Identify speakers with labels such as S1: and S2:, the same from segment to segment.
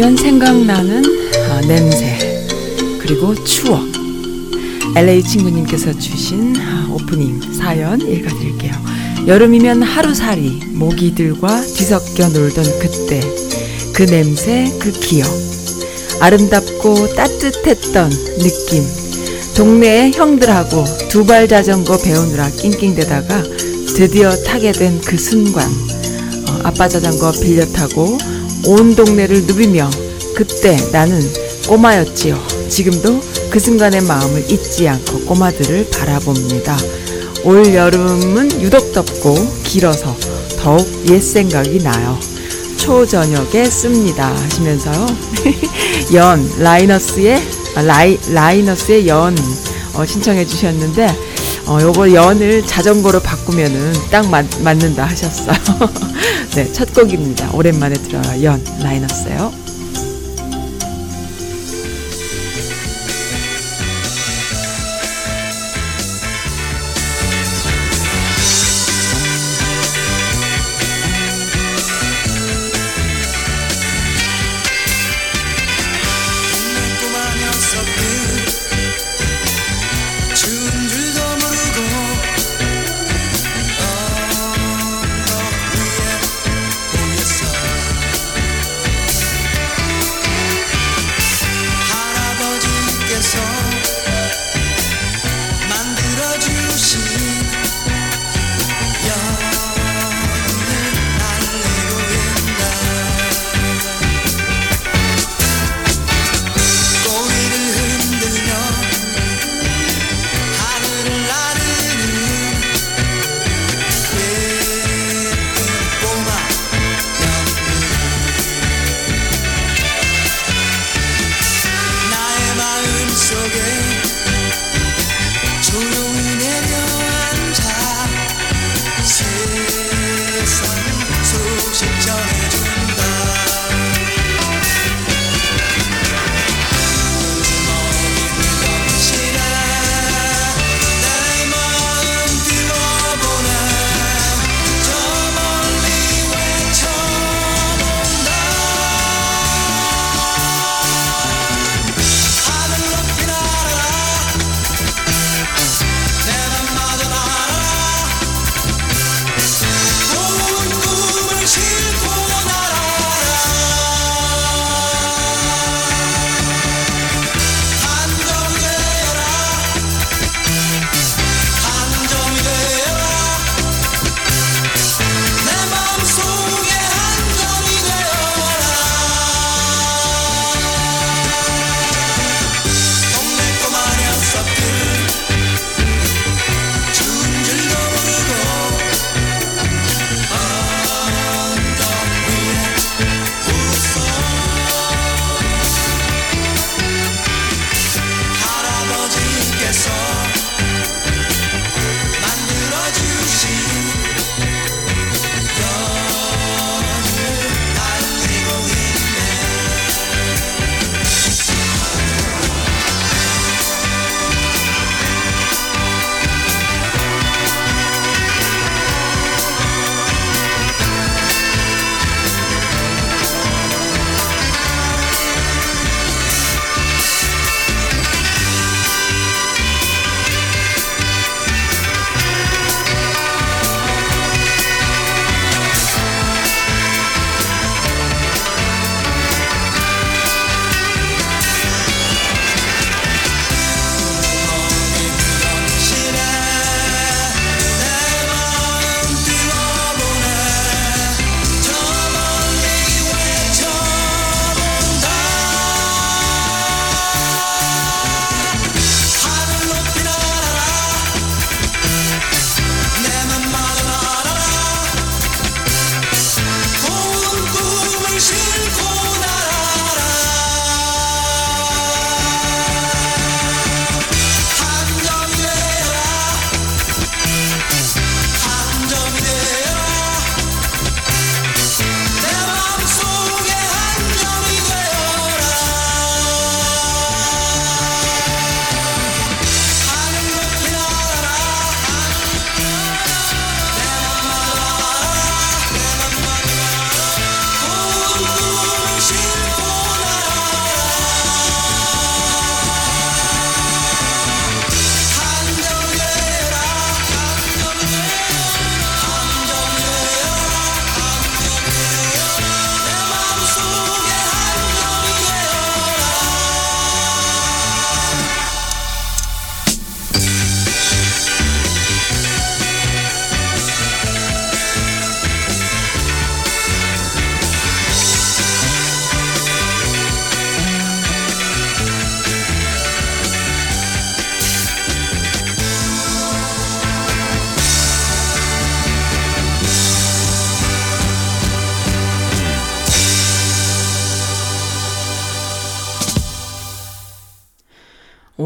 S1: 여름이면 생각나는 아, 냄새 그리고 추억. LA 친구님께서 주신 아, 오프닝 사연 읽어드릴게요. 여름이면 하루살이 모기들과 뒤섞여 놀던 그때 그 냄새 그 기억. 아름답고 따뜻했던 느낌. 동네의 형들하고 두발 자전거 배우느라 낑낑대다가 드디어 타게 된 그 순간 어, 아빠 자전거 빌려 타고 온 동네를 누비며 그때 나는 꼬마였지요. 지금도 그 순간의 마음을 잊지 않고 꼬마들을 바라봅니다. 올 여름은 유독 덥고 길어서 더욱 옛 생각이 나요. 초저녁에 씁니다 하시면서요. 연 라이너스의 아, 라이 라이너스의 연 어, 신청해 주셨는데 어, 요거 연을 자전거로 바꾸면은 딱 맞, 맞는다 하셨어요. 네, 첫 곡입니다. 오랜만에 들어요. 연 라이너스요.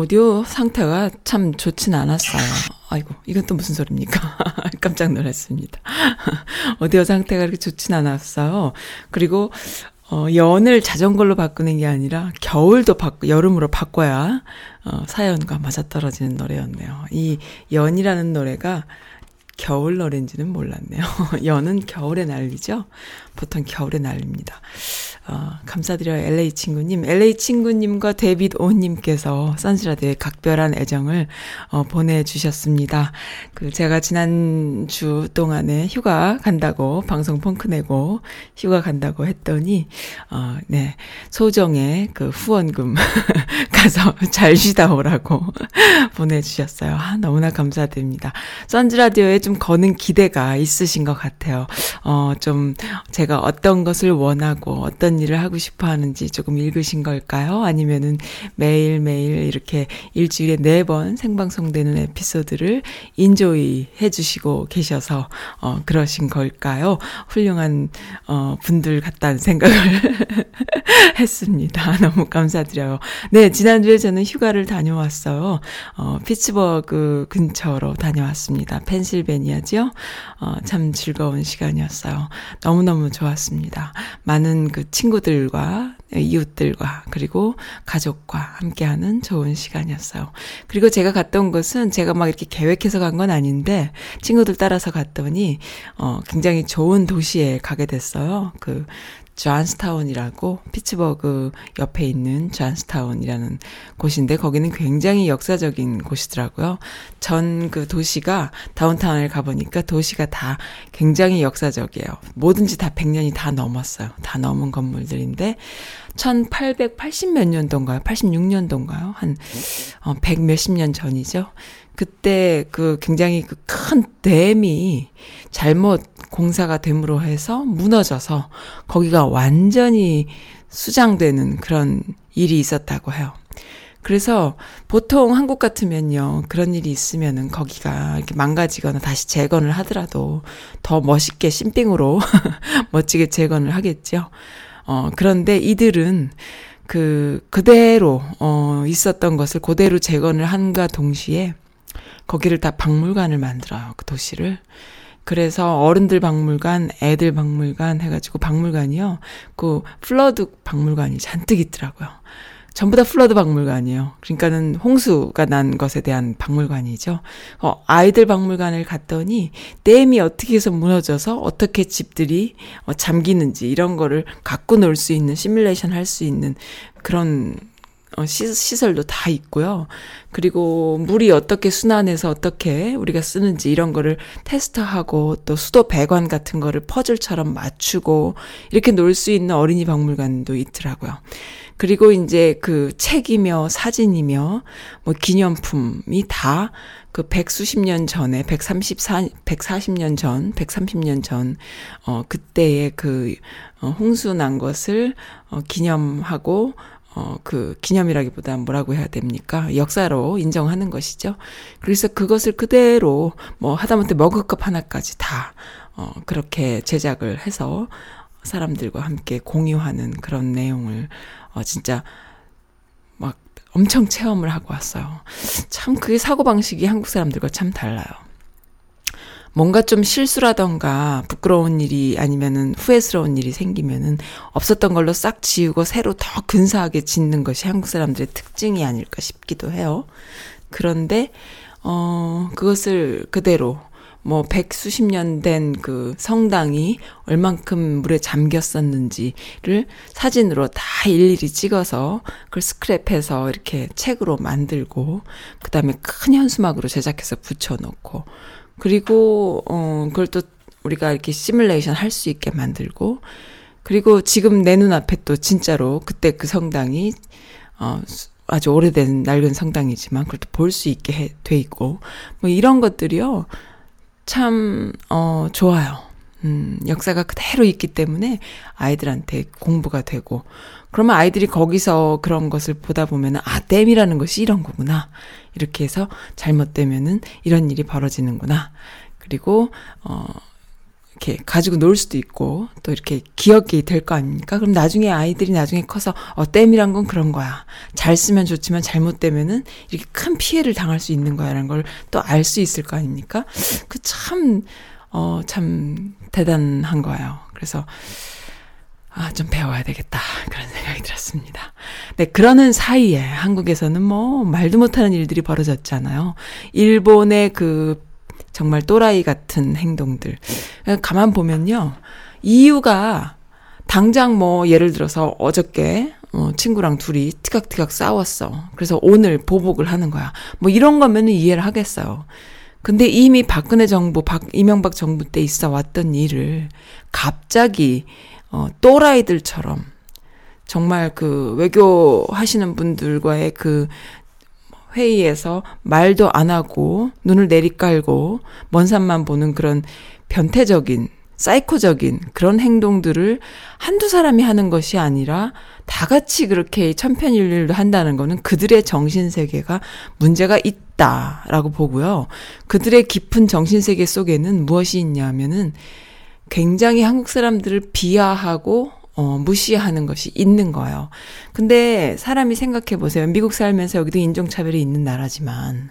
S1: 오디오 상태가 참 좋진 않았어요. 아이고, 이건 또 무슨 소리입니까? 깜짝 놀랐습니다. 오디오 상태가 그렇게 좋진 않았어요. 그리고, 어, 연을 자전거로 바꾸는 게 아니라 겨울도 바꾸, 여름으로 바꿔야, 어, 사연과 맞아떨어지는 노래였네요. 이 연이라는 노래가 겨울 노래인지는 몰랐네요. 연은 겨울에 날리죠? 보통 겨울에 날립니다. 어, 감사드려요. LA 친구님. LA 친구님과 데빗 오님께서 선스라드에 각별한 애정을 어, 보내주셨습니다. 그, 제가 지난주 동안에 휴가 간다고, 방송 펑크 내고 휴가 간다고 했더니, 어, 네. 소정의 그 후원금 가서 잘 쉬다 오라고 보내주셨어요. 아, 너무나 감사드립니다. 선즈라디오에 좀 거는 기대가 있으신 것 같아요. 어, 좀 제가 어떤 것을 원하고 어떤 일을 하고 싶어 하는지 조금 읽으신 걸까요? 아니면은 매일매일 이렇게 일주일에 네 번 생방송되는 에피소드를 인조이 해주시고 계셔서, 어, 그러신 걸까요? 훌륭한, 어, 분들 같다는 생각을 했습니다. 너무 감사드려요. 네, 지난주에 저는 휴가를 다녀왔어요. 어, 피츠버그 근처로 다녀왔습니다. 펜실베 니아죠? 어, 참 즐거운 시간이었어요. 너무너무 좋았습니다. 많은 그 친구들과 이웃들과 그리고 가족과 함께하는 좋은 시간이었어요. 그리고 제가 갔던 곳은 제가 막 이렇게 계획해서 간 건 아닌데 친구들 따라서 갔더니 어 굉장히 좋은 도시에 가게 됐어요. 그 존스타운이라고 피츠버그 옆에 있는 존스타운이라는 곳인데 거기는 굉장히 역사적인 곳이더라고요. 전 그 도시가 다운타운을 가보니까 도시가 다 굉장히 역사적이에요. 뭐든지 다 100년이 다 넘었어요. 다 넘은 건물들인데 1880 몇 년도인가요? 86년도인가요? 한, 어, 100 몇십 년 전이죠. 그때 그 굉장히 그 큰 댐이 잘못 공사가 됨으로 해서 무너져서 거기가 완전히 수장되는 그런 일이 있었다고 해요. 그래서 보통 한국 같으면요, 그런 일이 있으면은 거기가 이렇게 망가지거나 다시 재건을 하더라도 더 멋있게 신빙으로 멋지게 재건을 하겠죠. 어, 그런데 이들은 그, 그대로, 어, 있었던 것을 그대로 재건을 한과 동시에 거기를 다 박물관을 만들어요. 그 도시를. 그래서 어른들 박물관, 애들 박물관 해가지고 박물관이요. 그 flood 박물관이 잔뜩 있더라고요. 전부 다 flood 박물관이에요. 그러니까는 홍수가 난 것에 대한 박물관이죠. 어, 아이들 박물관을 갔더니 댐이 어떻게 해서 무너져서 어떻게 집들이 어, 잠기는지 이런 거를 갖고 놀 수 있는 시뮬레이션 할 수 있는 그런 시설도 다 있고요. 그리고 물이 어떻게 순환해서 어떻게 우리가 쓰는지 이런 거를 테스트하고 또 수도 배관 같은 거를 퍼즐처럼 맞추고 이렇게 놀 수 있는 어린이 박물관도 있더라고요. 그리고 이제 그 책이며 사진이며 뭐 기념품이 다 그 백수십 년 전에, 백삼십사, 백사십 년 전, 백삼십 년 전, 어, 그때의 그, 어, 홍수 난 것을, 어, 기념하고, 어, 그 기념이라기보다 뭐라고 해야 됩니까? 역사로 인정하는 것이죠. 그래서 그것을 그대로 뭐 하다못해 머그컵 하나까지 다, 어, 그렇게 제작을 해서 사람들과 함께 공유하는 그런 내용을, 어, 진짜 막 엄청 체험을 하고 왔어요. 참 그게 사고방식이 한국 사람들과 참 달라요. 뭔가 좀 실수라던가 부끄러운 일이 아니면은 후회스러운 일이 생기면은 없었던 걸로 싹 지우고 새로 더 근사하게 짓는 것이 한국 사람들의 특징이 아닐까 싶기도 해요. 그런데 어 그것을 그대로 뭐 백수십 년 된 그 성당이 얼만큼 물에 잠겼었는지를 사진으로 다 일일이 찍어서 그걸 스크랩해서 이렇게 책으로 만들고 그다음에 큰 현수막으로 제작해서 붙여놓고 그리고 어 그걸 또 우리가 이렇게 시뮬레이션 할 수 있게 만들고 그리고 지금 내 눈앞에 또 진짜로 그때 그 성당이 어 아주 오래된 낡은 성당이지만 그걸 또 볼 수 있게 해, 돼 있고 뭐 이런 것들이요 참 어 좋아요. 음, 역사가 그대로 있기 때문에 아이들한테 공부가 되고, 그러면 아이들이 거기서 그런 것을 보다 보면은, 아, 댐이라는 것이 이런 거구나. 이렇게 해서 잘못되면은 이런 일이 벌어지는구나. 그리고, 어, 이렇게 가지고 놀 수도 있고 또 이렇게 기억이 될 거 아닙니까? 그럼 나중에 아이들이 나중에 커서 어 댐이란 건 그런 거야. 잘 쓰면 좋지만 잘못되면은 이렇게 큰 피해를 당할 수 있는 거야 라는 걸 또 알 수 있을 거 아닙니까? 그 참 어, 참 대단한 거예요. 그래서 아, 좀 배워야 되겠다. 그런 생각이 들었습니다. 네, 그러는 사이에 한국에서는 뭐 말도 못하는 일들이 벌어졌잖아요. 일본의 그 정말 또라이 같은 행동들. 가만 보면요. 이유가 당장 뭐 예를 들어서 어저께 어, 친구랑 둘이 티각티각 싸웠어. 그래서 오늘 보복을 하는 거야. 뭐 이런 거면은 이해를 하겠어요. 근데 이미 박근혜 정부, 박, 이명박 정부 때 있어 왔던 일을 갑자기, 어, 또라이들처럼 정말 그 외교 하시는 분들과의 그 회의에서 말도 안 하고 눈을 내리깔고 먼 산만 보는 그런 변태적인 사이코적인 그런 행동들을 한두 사람이 하는 것이 아니라 다 같이 그렇게 천편일률로 한다는 거는 그들의 정신 세계가 문제가 있다라고 보고요. 그들의 깊은 정신 세계 속에는 무엇이 있냐면은 굉장히 한국 사람들을 비하하고 어, 무시하는 것이 있는 거예요. 근데 사람이 생각해 보세요. 미국 살면서 여기도 인종차별이 있는 나라지만,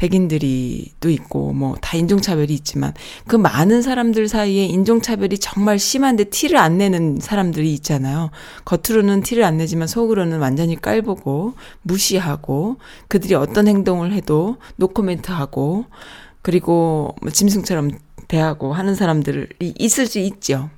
S1: 백인들이도 있고, 뭐, 다 인종차별이 있지만, 그 많은 사람들 사이에 인종차별이 정말 심한데 티를 안 내는 사람들이 있잖아요. 겉으로는 티를 안 내지만 속으로는 완전히 깔보고, 무시하고, 그들이 어떤 행동을 해도 노코멘트 하고, 그리고 뭐 짐승처럼 대하고 하는 사람들이 있을 수 있죠.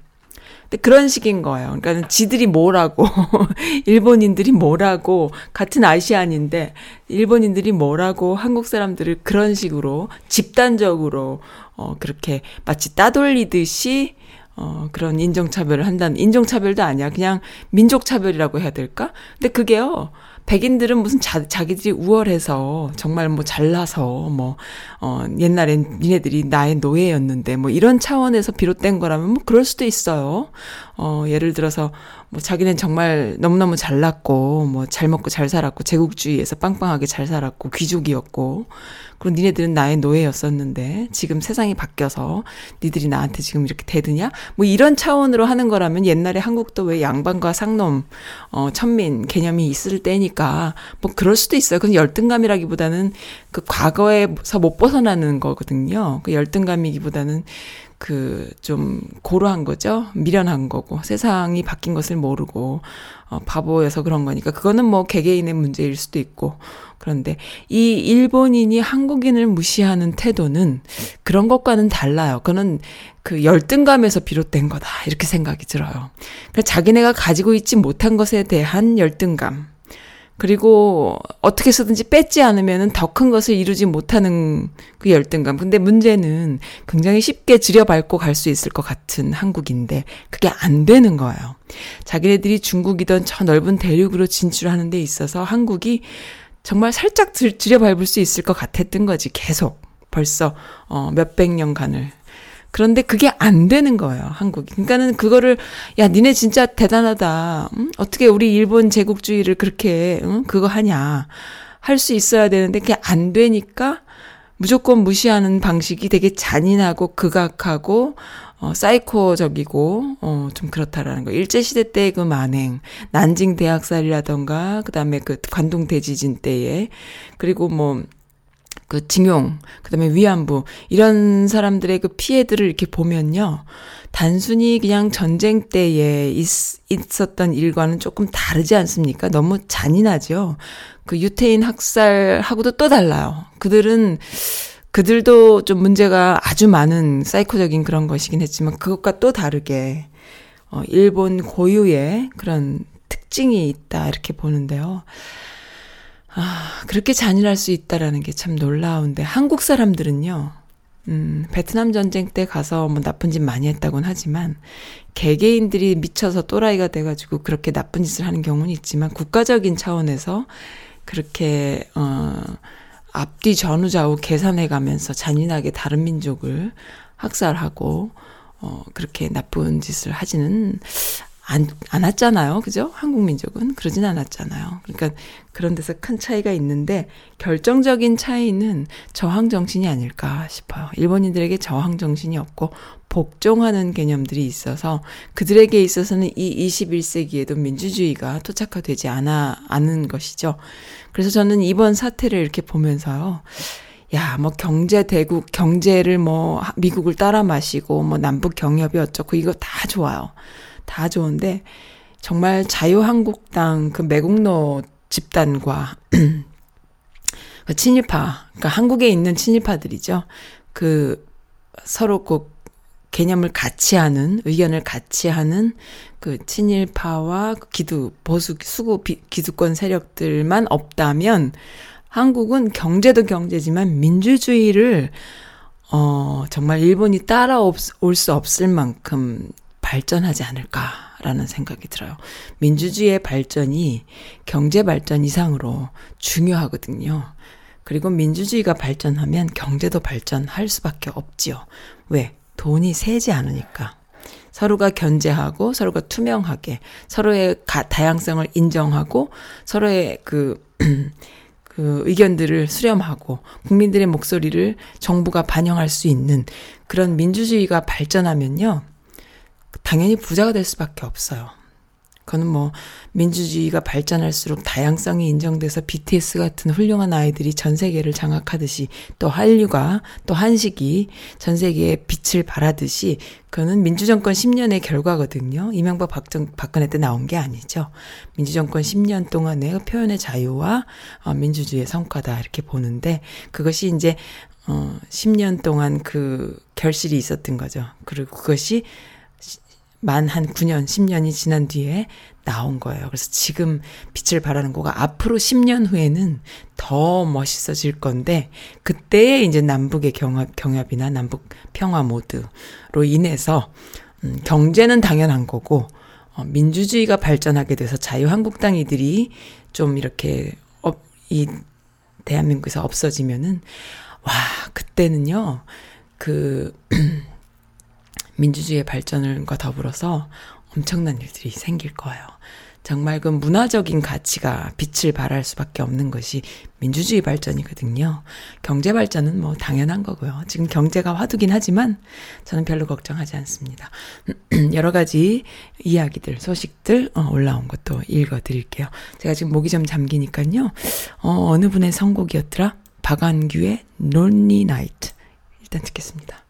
S1: 그런 식인 거예요. 그러니까 지들이 뭐라고 일본인들이 뭐라고 같은 아시안인데 일본인들이 뭐라고 한국 사람들을 그런 식으로 집단적으로 어 그렇게 마치 따돌리듯이 어 그런 인종차별을 한다는 인종차별도 아니야. 그냥 민족차별이라고 해야 될까? 근데 그게요. 백인들은 무슨 자, 자기들이 우월해서 정말 뭐 잘나서 뭐, 어, 옛날엔 니네들이 나의 노예였는데 뭐 이런 차원에서 비롯된 거라면 뭐 그럴 수도 있어요. 어, 예를 들어서 뭐 자기는 정말 너무너무 잘났고 뭐 잘 먹고 잘 살았고 제국주의에서 빵빵하게 잘 살았고 귀족이었고 그리고 니네들은 나의 노예였었는데 지금 세상이 바뀌어서 니들이 나한테 지금 이렇게 대드냐? 뭐 이런 차원으로 하는 거라면 옛날에 한국도 왜 양반과 상놈 어 천민 개념이 있을 때니까 뭐 그럴 수도 있어요. 그건 열등감이라기보다는 그 과거에서 못 벗어나는 거거든요. 그 열등감이기보다는 그 좀 고루한 거죠. 미련한 거고 세상이 바뀐 것을 모르고 어 바보여서 그런 거니까 그거는 뭐 개개인의 문제일 수도 있고 그런데 이 일본인이 한국인을 무시하는 태도는 그런 것과는 달라요. 그거는 그 열등감에서 비롯된 거다. 이렇게 생각이 들어요. 그러니까 자기네가 가지고 있지 못한 것에 대한 열등감. 그리고 어떻게 해서든지 뺏지 않으면 더 큰 것을 이루지 못하는 그 열등감. 근데 문제는 굉장히 쉽게 들여밟고 갈 수 있을 것 같은 한국인데 그게 안 되는 거예요. 자기네들이 중국이던 저 넓은 대륙으로 진출하는 데 있어서 한국이 정말 살짝 들, 들여밟을 수 있을 것 같았던 거지. 계속. 벌써 어 몇백 년간을 그런데 그게 안 되는 거예요, 한국이. 그러니까는 그거를, 야, 니네 진짜 대단하다. 응? 어떻게 우리 일본 제국주의를 그렇게, 응? 그거 하냐. 할 수 있어야 되는데 그게 안 되니까 무조건 무시하는 방식이 되게 잔인하고 극악하고, 어, 사이코적이고, 어, 좀 그렇다라는 거. 일제시대 때그 만행, 난징 대학살이라던가, 그 다음에 그 관동 대지진 때에, 그리고 뭐, 그 징용, 그다음에 위안부 이런 사람들의 그 피해들을 이렇게 보면요. 단순히 그냥 전쟁 때에 있, 있었던 일과는 조금 다르지 않습니까? 너무 잔인하죠. 그 유태인 학살하고도 또 달라요. 그들은 그들도 좀 문제가 아주 많은 사이코적인 그런 것이긴 했지만 그것과 또 다르게 어 일본 고유의 그런 특징이 있다 이렇게 보는데요. 아, 그렇게 잔인할 수 있다라는 게 참 놀라운데 한국 사람들은요. 음, 베트남 전쟁 때 가서 뭐 나쁜 짓 많이 했다곤 하지만 개개인들이 미쳐서 또라이가 돼가지고 그렇게 나쁜 짓을 하는 경우는 있지만 국가적인 차원에서 그렇게 어 앞뒤 전후좌우 계산해 가면서 잔인하게 다른 민족을 학살하고 어 그렇게 나쁜 짓을 하지는 안, 않았잖아요. 그죠? 한국 민족은 그러진 않았잖아요. 그러니까 그런 데서 큰 차이가 있는데 결정적인 차이는 저항 정신이 아닐까 싶어요. 일본인들에게 저항 정신이 없고 복종하는 개념들이 있어서 그들에게 있어서는 이 21세기에도 민주주의가 토착화되지 않아 않은 것이죠. 그래서 저는 이번 사태를 이렇게 보면서요. 야, 뭐 경제 대국 경제를 뭐 미국을 따라 마시고 뭐 남북 경협이 어쩌고 이거 다 좋아요. 다 좋은데 정말 자유한국당 그 매국노 집단과 그 친일파, 그러니까 한국에 있는 친일파들이죠. 그 서로 꼭 개념을 같이 하는 의견을 같이 하는 그 친일파와 기두 보수 수구 비, 기득권 세력들만 없다면 한국은 경제도 경제지만 민주주의를 어 정말 일본이 따라올 수 없을 만큼 발전하지 않을까라는 생각이 들어요. 민주주의의 발전이 경제 발전 이상으로 중요하거든요. 그리고 민주주의가 발전하면 경제도 발전할 수밖에 없지요. 왜? 돈이 세지 않으니까. 서로가 견제하고 서로가 투명하게 서로의 가, 다양성을 인정하고 서로의 그, 그 의견들을 수렴하고 국민들의 목소리를 정부가 반영할 수 있는 그런 민주주의가 발전하면요. 당연히 부자가 될 수밖에 없어요. 그거는 뭐 민주주의가 발전할수록 다양성이 인정돼서 BTS 같은 훌륭한 아이들이 전 세계를 장악하듯이 또 한류가 또 한식이 전 세계에 빛을 발하듯이 그거는 민주정권 10년의 결과거든요. 이명박 박정, 박근혜 때 나온 게 아니죠. 민주정권 10년 동안의 표현의 자유와 어, 민주주의의 성과다 이렇게 보는데 그것이 이제 어 10년 동안 그 결실이 있었던 거죠. 그리고 그것이 만 한 9년, 10년이 지난 뒤에 나온 거예요. 그래서 지금 빛을 발하는 거가 앞으로 10년 후에는 더 멋있어질 건데, 그때에 이제 남북의 경합, 경합이나 남북 평화 모드로 인해서, 음, 경제는 당연한 거고, 어, 민주주의가 발전하게 돼서 자유한국당 이들이 좀 이렇게, 어, 이, 대한민국에서 없어지면은, 와, 그때는요, 그, 민주주의의 발전과 더불어서 엄청난 일들이 생길 거예요. 정말 그 문화적인 가치가 빛을 발할 수밖에 없는 것이 민주주의 발전이거든요. 경제 발전은 뭐 당연한 거고요. 지금 경제가 화두긴 하지만 저는 별로 걱정하지 않습니다. 여러 가지 이야기들, 소식들 어, 올라온 것도 읽어 드릴게요. 제가 지금 목이 좀 잠기니까요. 어, 어느 분의 선곡이었더라? 박완규의 Lonely Night. 일단 듣겠습니다.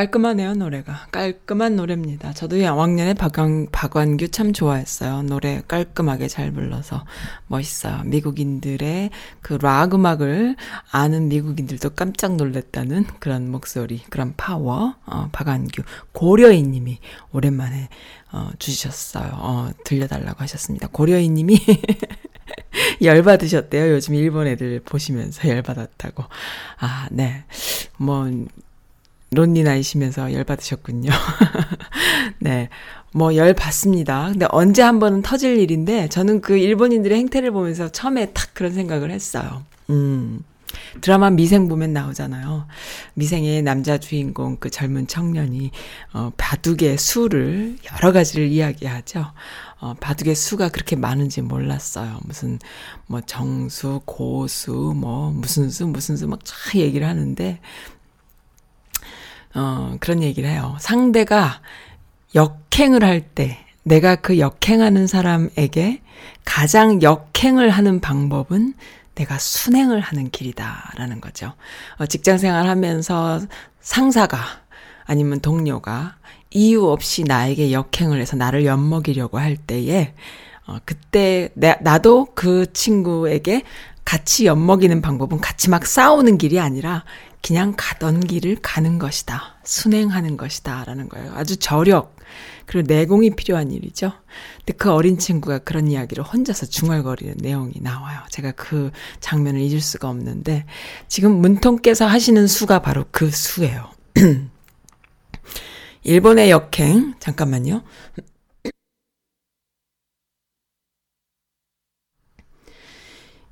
S1: 깔끔하네요, 노래가. 깔끔한 노래입니다. 저도 왕년에 박완, 박완규 참 좋아했어요. 노래 깔끔하게 잘 불러서 멋있어요. 미국인들의 그락 음악을 아는 미국인들도 깜짝 놀랐다는 그런 목소리, 그런 파워, 어, 박완규. 고려인 님이 오랜만에, 어, 주셨어요. 어, 들려달라고 하셨습니다. 고려인 님이 열받으셨대요. 요즘 일본 애들 보시면서 열받았다고. 아, 네. 뭐, 론니 나이시면서 열받으셨군요. 네. 뭐, 열받습니다. 근데 언제 한 번은 터질 일인데, 저는 그 일본인들의 행태를 보면서 처음에 탁 그런 생각을 했어요. 음. 드라마 미생 보면 나오잖아요. 미생의 남자 주인공 그 젊은 청년이 어 바둑의 수를 여러 가지를 이야기하죠. 어 바둑의 수가 그렇게 많은지 몰랐어요. 무슨 뭐 정수, 고수, 뭐 무슨 수 무슨 수 막 쫙 얘기를 하는데 어, 그런 얘기를 해요. 상대가 역행을 할 때, 내가 그 역행하는 사람에게 가장 역행을 하는 방법은 내가 순행을 하는 길이다라는 거죠. 어, 직장 생활 하면서 상사가 아니면 동료가 이유 없이 나에게 역행을 해서 나를 엿먹이려고 할 때에 어, 그때 내, 나도 그 친구에게 같이 엿먹이는 방법은 같이 막 싸우는 길이 아니라 그냥 가던 길을 가는 것이다. 순행하는 것이다. 라는 거예요. 아주 저력, 그리고 내공이 필요한 일이죠. 근데 그 어린 친구가 그런 이야기를 혼자서 중얼거리는 내용이 나와요. 제가 그 장면을 잊을 수가 없는데, 지금 문통께서 하시는 수가 바로 그 수예요. 일본의 역행, 잠깐만요.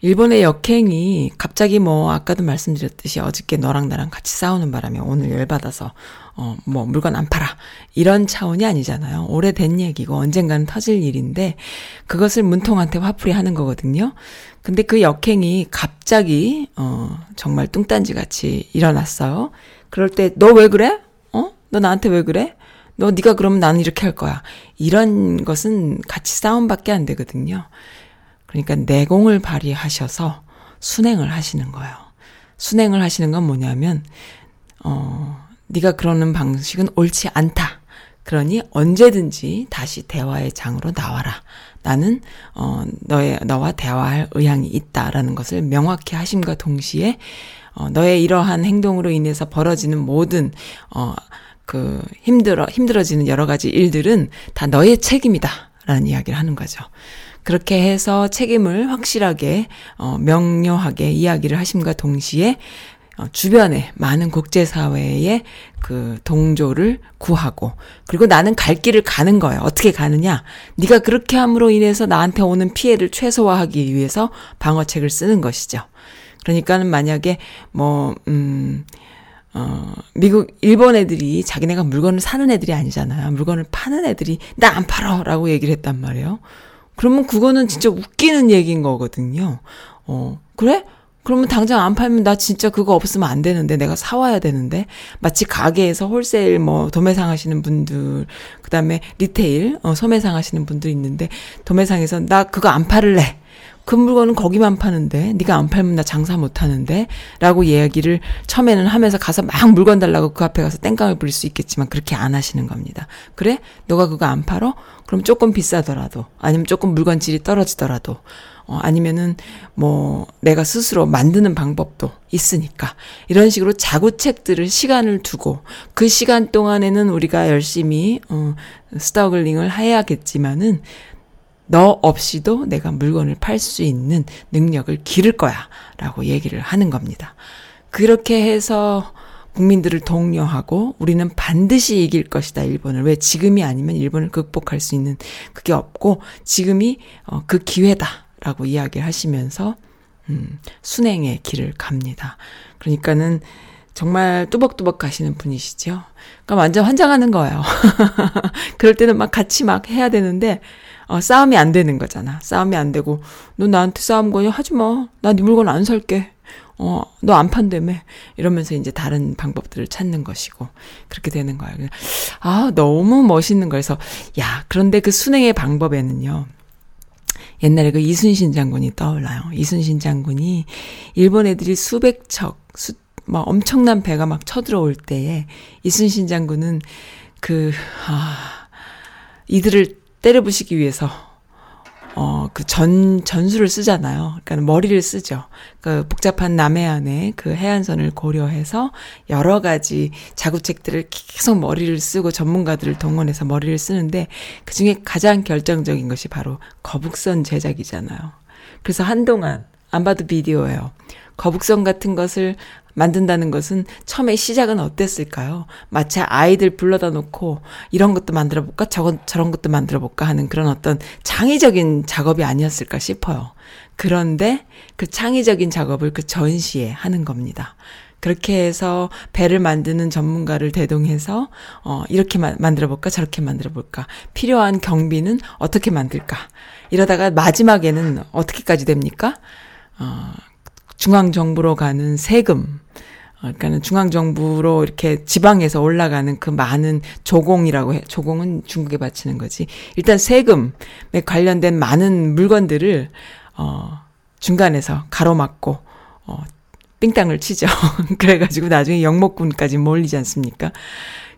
S1: 일본의 역행이 갑자기 뭐 아까도 말씀드렸듯이 어저께 너랑 나랑 같이 싸우는 바람에 오늘 열받아서 어 뭐 물건 안 팔아 이런 차원이 아니잖아요. 오래된 얘기고 언젠가는 터질 일인데 그것을 문통한테 화풀이 하는 거거든요. 근데 그 역행이 갑자기 어 정말 뚱딴지 같이 일어났어요. 그럴 때 너 왜 그래? 어? 너 나한테 왜 그래? 너 네가 그러면 나는 이렇게 할 거야. 이런 것은 같이 싸움밖에 안 되거든요. 그러니까 내공을 발휘하셔서 순행을 하시는 거예요. 순행을 하시는 건 뭐냐면 어 네가 그러는 방식은 옳지 않다. 그러니 언제든지 다시 대화의 장으로 나와라. 나는 어 너의 너와 대화할 의향이 있다라는 것을 명확히 하심과 동시에 어 너의 이러한 행동으로 인해서 벌어지는 모든 어그 힘들어 힘들어지는 여러 가지 일들은 다 너의 책임이다라는 이야기를 하는 거죠. 그렇게 해서 책임을 확실하게 어, 명료하게 이야기를 하심과 동시에 어, 주변에 많은 국제사회의 그 동조를 구하고 그리고 나는 갈 길을 가는 거예요. 어떻게 가느냐? 네가 그렇게 함으로 인해서 나한테 오는 피해를 최소화하기 위해서 방어책을 쓰는 것이죠. 그러니까는 만약에 뭐 음. 어, 미국, 일본 애들이 자기네가 물건을 사는 애들이 아니잖아요. 물건을 파는 애들이 나 안 팔어! 라고 얘기를 했단 말이에요. 그러면 그거는 진짜 웃기는 얘기인 거거든요. 어, 그래? 그러면 당장 안 팔면 나 진짜 그거 없으면 안 되는데 내가 사와야 되는데 마치 가게에서 홀세일 뭐 도매상 하시는 분들 그다음에 리테일 어 소매상 하시는 분들 있는데 도매상에서 나 그거 안 팔을래. 그 물건은 거기만 파는데 네가 안 팔면 나 장사 못 하는데 라고 이야기를 처음에는 하면서 가서 막 물건 달라고 그 앞에 가서 땡깡을 부릴 수 있겠지만 그렇게 안 하시는 겁니다. 그래? 너가 그거 안 팔어? 그럼 조금 비싸더라도 아니면 조금 물건 질이 떨어지더라도 어, 아니면은 뭐 내가 스스로 만드는 방법도 있으니까 이런 식으로 자구책들을 시간을 두고 그 시간 동안에는 우리가 열심히 어, 스타글링을 해야겠지만은 너 없이도 내가 물건을 팔 수 있는 능력을 기를 거야. 라고 얘기를 하는 겁니다. 그렇게 해서 국민들을 독려하고 우리는 반드시 이길 것이다, 일본을. 왜 지금이 아니면 일본을 극복할 수 있는 그게 없고 지금이 어, 그 기회다. 라고 이야기를 하시면서 음, 순행의 길을 갑니다. 그러니까는 정말 뚜벅뚜벅 가시는 분이시죠. 그러니까 완전 환장하는 거예요. 그럴 때는 막 같이 막 해야 되는데 어, 싸움이 안 되는 거잖아. 싸움이 안 되고, 너 나한테 싸움 거냐? 하지 마. 나 네 물건 안 살게. 어, 너 안 판다며. 이러면서 이제 다른 방법들을 찾는 것이고, 그렇게 되는 거야. 아, 너무 멋있는 거에서, 야, 그런데 그 순행의 방법에는요, 옛날에 그 이순신 장군이 떠올라요. 이순신 장군이 일본 애들이 수백 척, 수, 막 엄청난 배가 막 쳐들어올 때에 이순신 장군은 그, 아, 이들을 때려부시기 위해서 어, 그 전, 전술을 쓰잖아요. 그러니까 머리를 쓰죠. 그 복잡한 남해안의 그 해안선을 고려해서 여러 가지 자구책들을 계속 머리를 쓰고 전문가들을 동원해서 머리를 쓰는데 그 중에 가장 결정적인 것이 바로 거북선 제작이잖아요. 그래서 한동안 안 봐도 비디오예요. 거북선 같은 것을 만든다는 것은 처음에 시작은 어땠을까요? 마치 아이들 불러다 놓고 이런 것도 만들어 볼까? 저건 저런 것도 만들어 볼까 하는 그런 어떤 창의적인 작업이 아니었을까 싶어요. 그런데 그 창의적인 작업을 그 전시에 하는 겁니다. 그렇게 해서 배를 만드는 전문가를 대동해서 어 이렇게 마, 만들어 볼까 저렇게 만들어 볼까 필요한 경비는 어떻게 만들까 이러다가 마지막에는 어떻게까지 됩니까? 어 중앙 정부로 가는 세금 어, 그러니까는 중앙정부로 이렇게 지방에서 올라가는 그 많은 조공이라고 해. 조공은 중국에 바치는 거지. 일단 세금에 관련된 많은 물건들을, 어, 중간에서 가로막고, 어, 삥땅을 치죠. 그래가지고 나중에 영목군까지 몰리지 않습니까?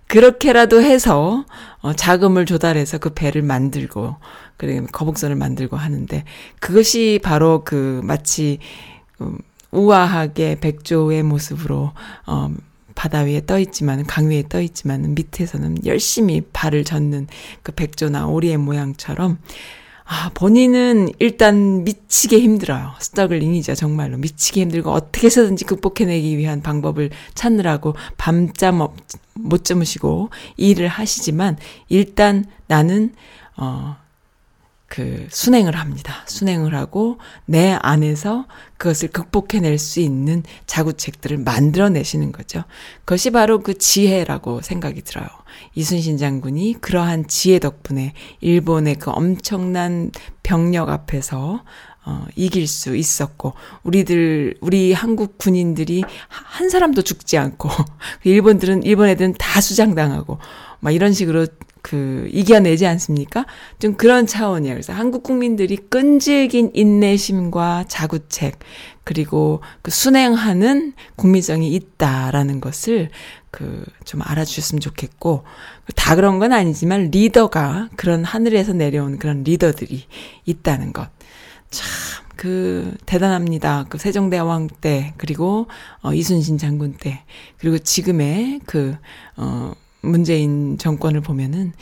S1: 그렇게라도 해서, 어, 자금을 조달해서 그 배를 만들고, 그리고 거북선을 만들고 하는데, 그것이 바로 그 마치, 음, 우아하게 백조의 모습으로 어 바다 위에 떠 있지만 강 위에 떠 있지만 밑에서는 열심히 발을 젓는 그 백조나 오리의 모양처럼 아, 본인은 일단 미치게 힘들어요. 스터글링이죠, 정말로. 미치게 힘들고 어떻게 해서든지 극복해내기 위한 방법을 찾느라고 밤잠 못 주무시고 일을 하시지만 일단 나는, 어, 그 순행을 합니다. 순행을 하고 내 안에서 그것을 극복해낼 수 있는 자구책들을 만들어내시는 거죠. 그것이 바로 그 지혜라고 생각이 들어요. 이순신 장군이 그러한 지혜 덕분에 일본의 그 엄청난 병력 앞에서 어, 이길 수 있었고, 우리들, 우리 한국 군인들이 한 사람도 죽지 않고, 일본들은, 일본 애들은 다 수장당하고, 막 이런 식으로 그 이겨내지 않습니까? 좀 그런 차원이에요. 그래서 한국 국민들이 끈질긴 인내심과 자구책 그리고 그 순행하는 국민성이 있다라는 것을 그 좀 알아주셨으면 좋겠고 다 그런 건 아니지만 리더가 그런 하늘에서 내려온 그런 리더들이 있다는 것. 참, 그, 대단합니다. 그 세종대왕 때, 그리고, 어, 이순신 장군 때, 그리고 지금의 그, 어, 문재인 정권을 보면은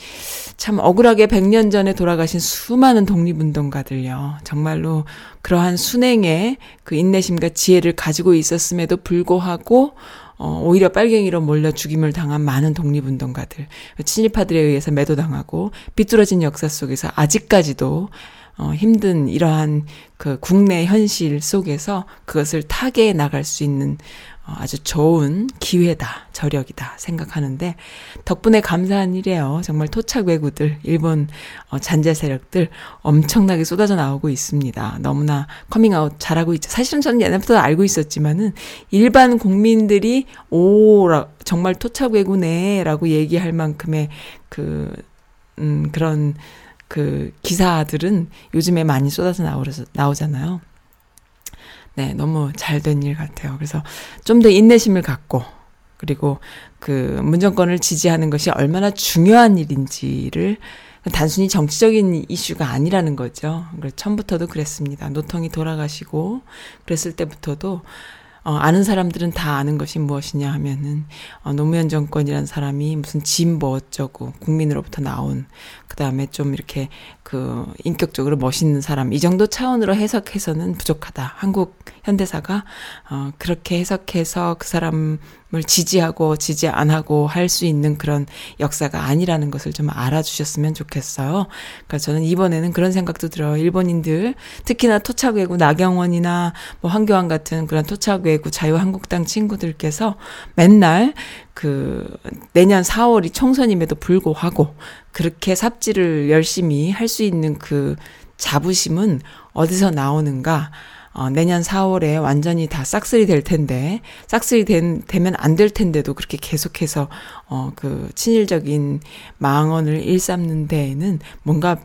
S1: 참 억울하게 100년 전에 돌아가신 수많은 독립운동가들요. 정말로 그러한 순행의 그 인내심과 지혜를 가지고 있었음에도 불구하고 어, 오히려 빨갱이로 몰려 죽임을 당한 많은 독립운동가들, 친일파들에 의해서 매도당하고 비뚤어진 역사 속에서 아직까지도 어, 힘든 이러한 그 국내 현실 속에서 그것을 타개해 나갈 수 있는 어, 아주 좋은 기회다, 저력이다 생각하는데 덕분에 감사한 일이에요. 정말 토착 왜구들, 일본 어, 잔재 세력들 엄청나게 쏟아져 나오고 있습니다. 너무나 커밍아웃 잘하고 있죠. 사실은 저는 옛날부터 알고 있었지만은 일반 국민들이 오, 정말 토착 왜구네라고 얘기할 만큼의 그, 음, 그런 그 기사들은 요즘에 많이 쏟아져 나오잖아요. 네, 너무 잘 된 일 같아요. 그래서 좀 더 인내심을 갖고 그리고 그 문정권을 지지하는 것이 얼마나 중요한 일인지를 단순히 정치적인 이슈가 아니라는 거죠. 처음부터도 그랬습니다. 노통이 돌아가시고 그랬을 때부터도 어, 아는 사람들은 다 아는 것이 무엇이냐 하면은 어, 노무현 정권이라는 사람이 무슨 진보 어쩌고 국민으로부터 나온 그 다음에 좀 이렇게 그 인격적으로 멋있는 사람 이 정도 차원으로 해석해서는 부족하다. 한국 현대사가 어 그렇게 해석해서 그 사람을 지지하고 지지 안 하고 할 수 있는 그런 역사가 아니라는 것을 좀 알아주셨으면 좋겠어요. 그러니까 저는 이번에는 그런 생각도 들어요. 일본인들 특히나 토착 외구 나경원이나 뭐 황교안 같은 그런 토착 외구 자유한국당 친구들께서 맨날 그 내년 4월이 총선임에도 불구하고 그렇게 삽질을 열심히 할 수 있는 그 자부심은 어디서 나오는가? 어, 내년 4월에 완전히 다 싹쓸이 될 텐데, 싹쓸이 된, 되면 안 될 텐데도 그렇게 계속해서, 어, 그, 친일적인 망언을 일삼는 데에는 뭔가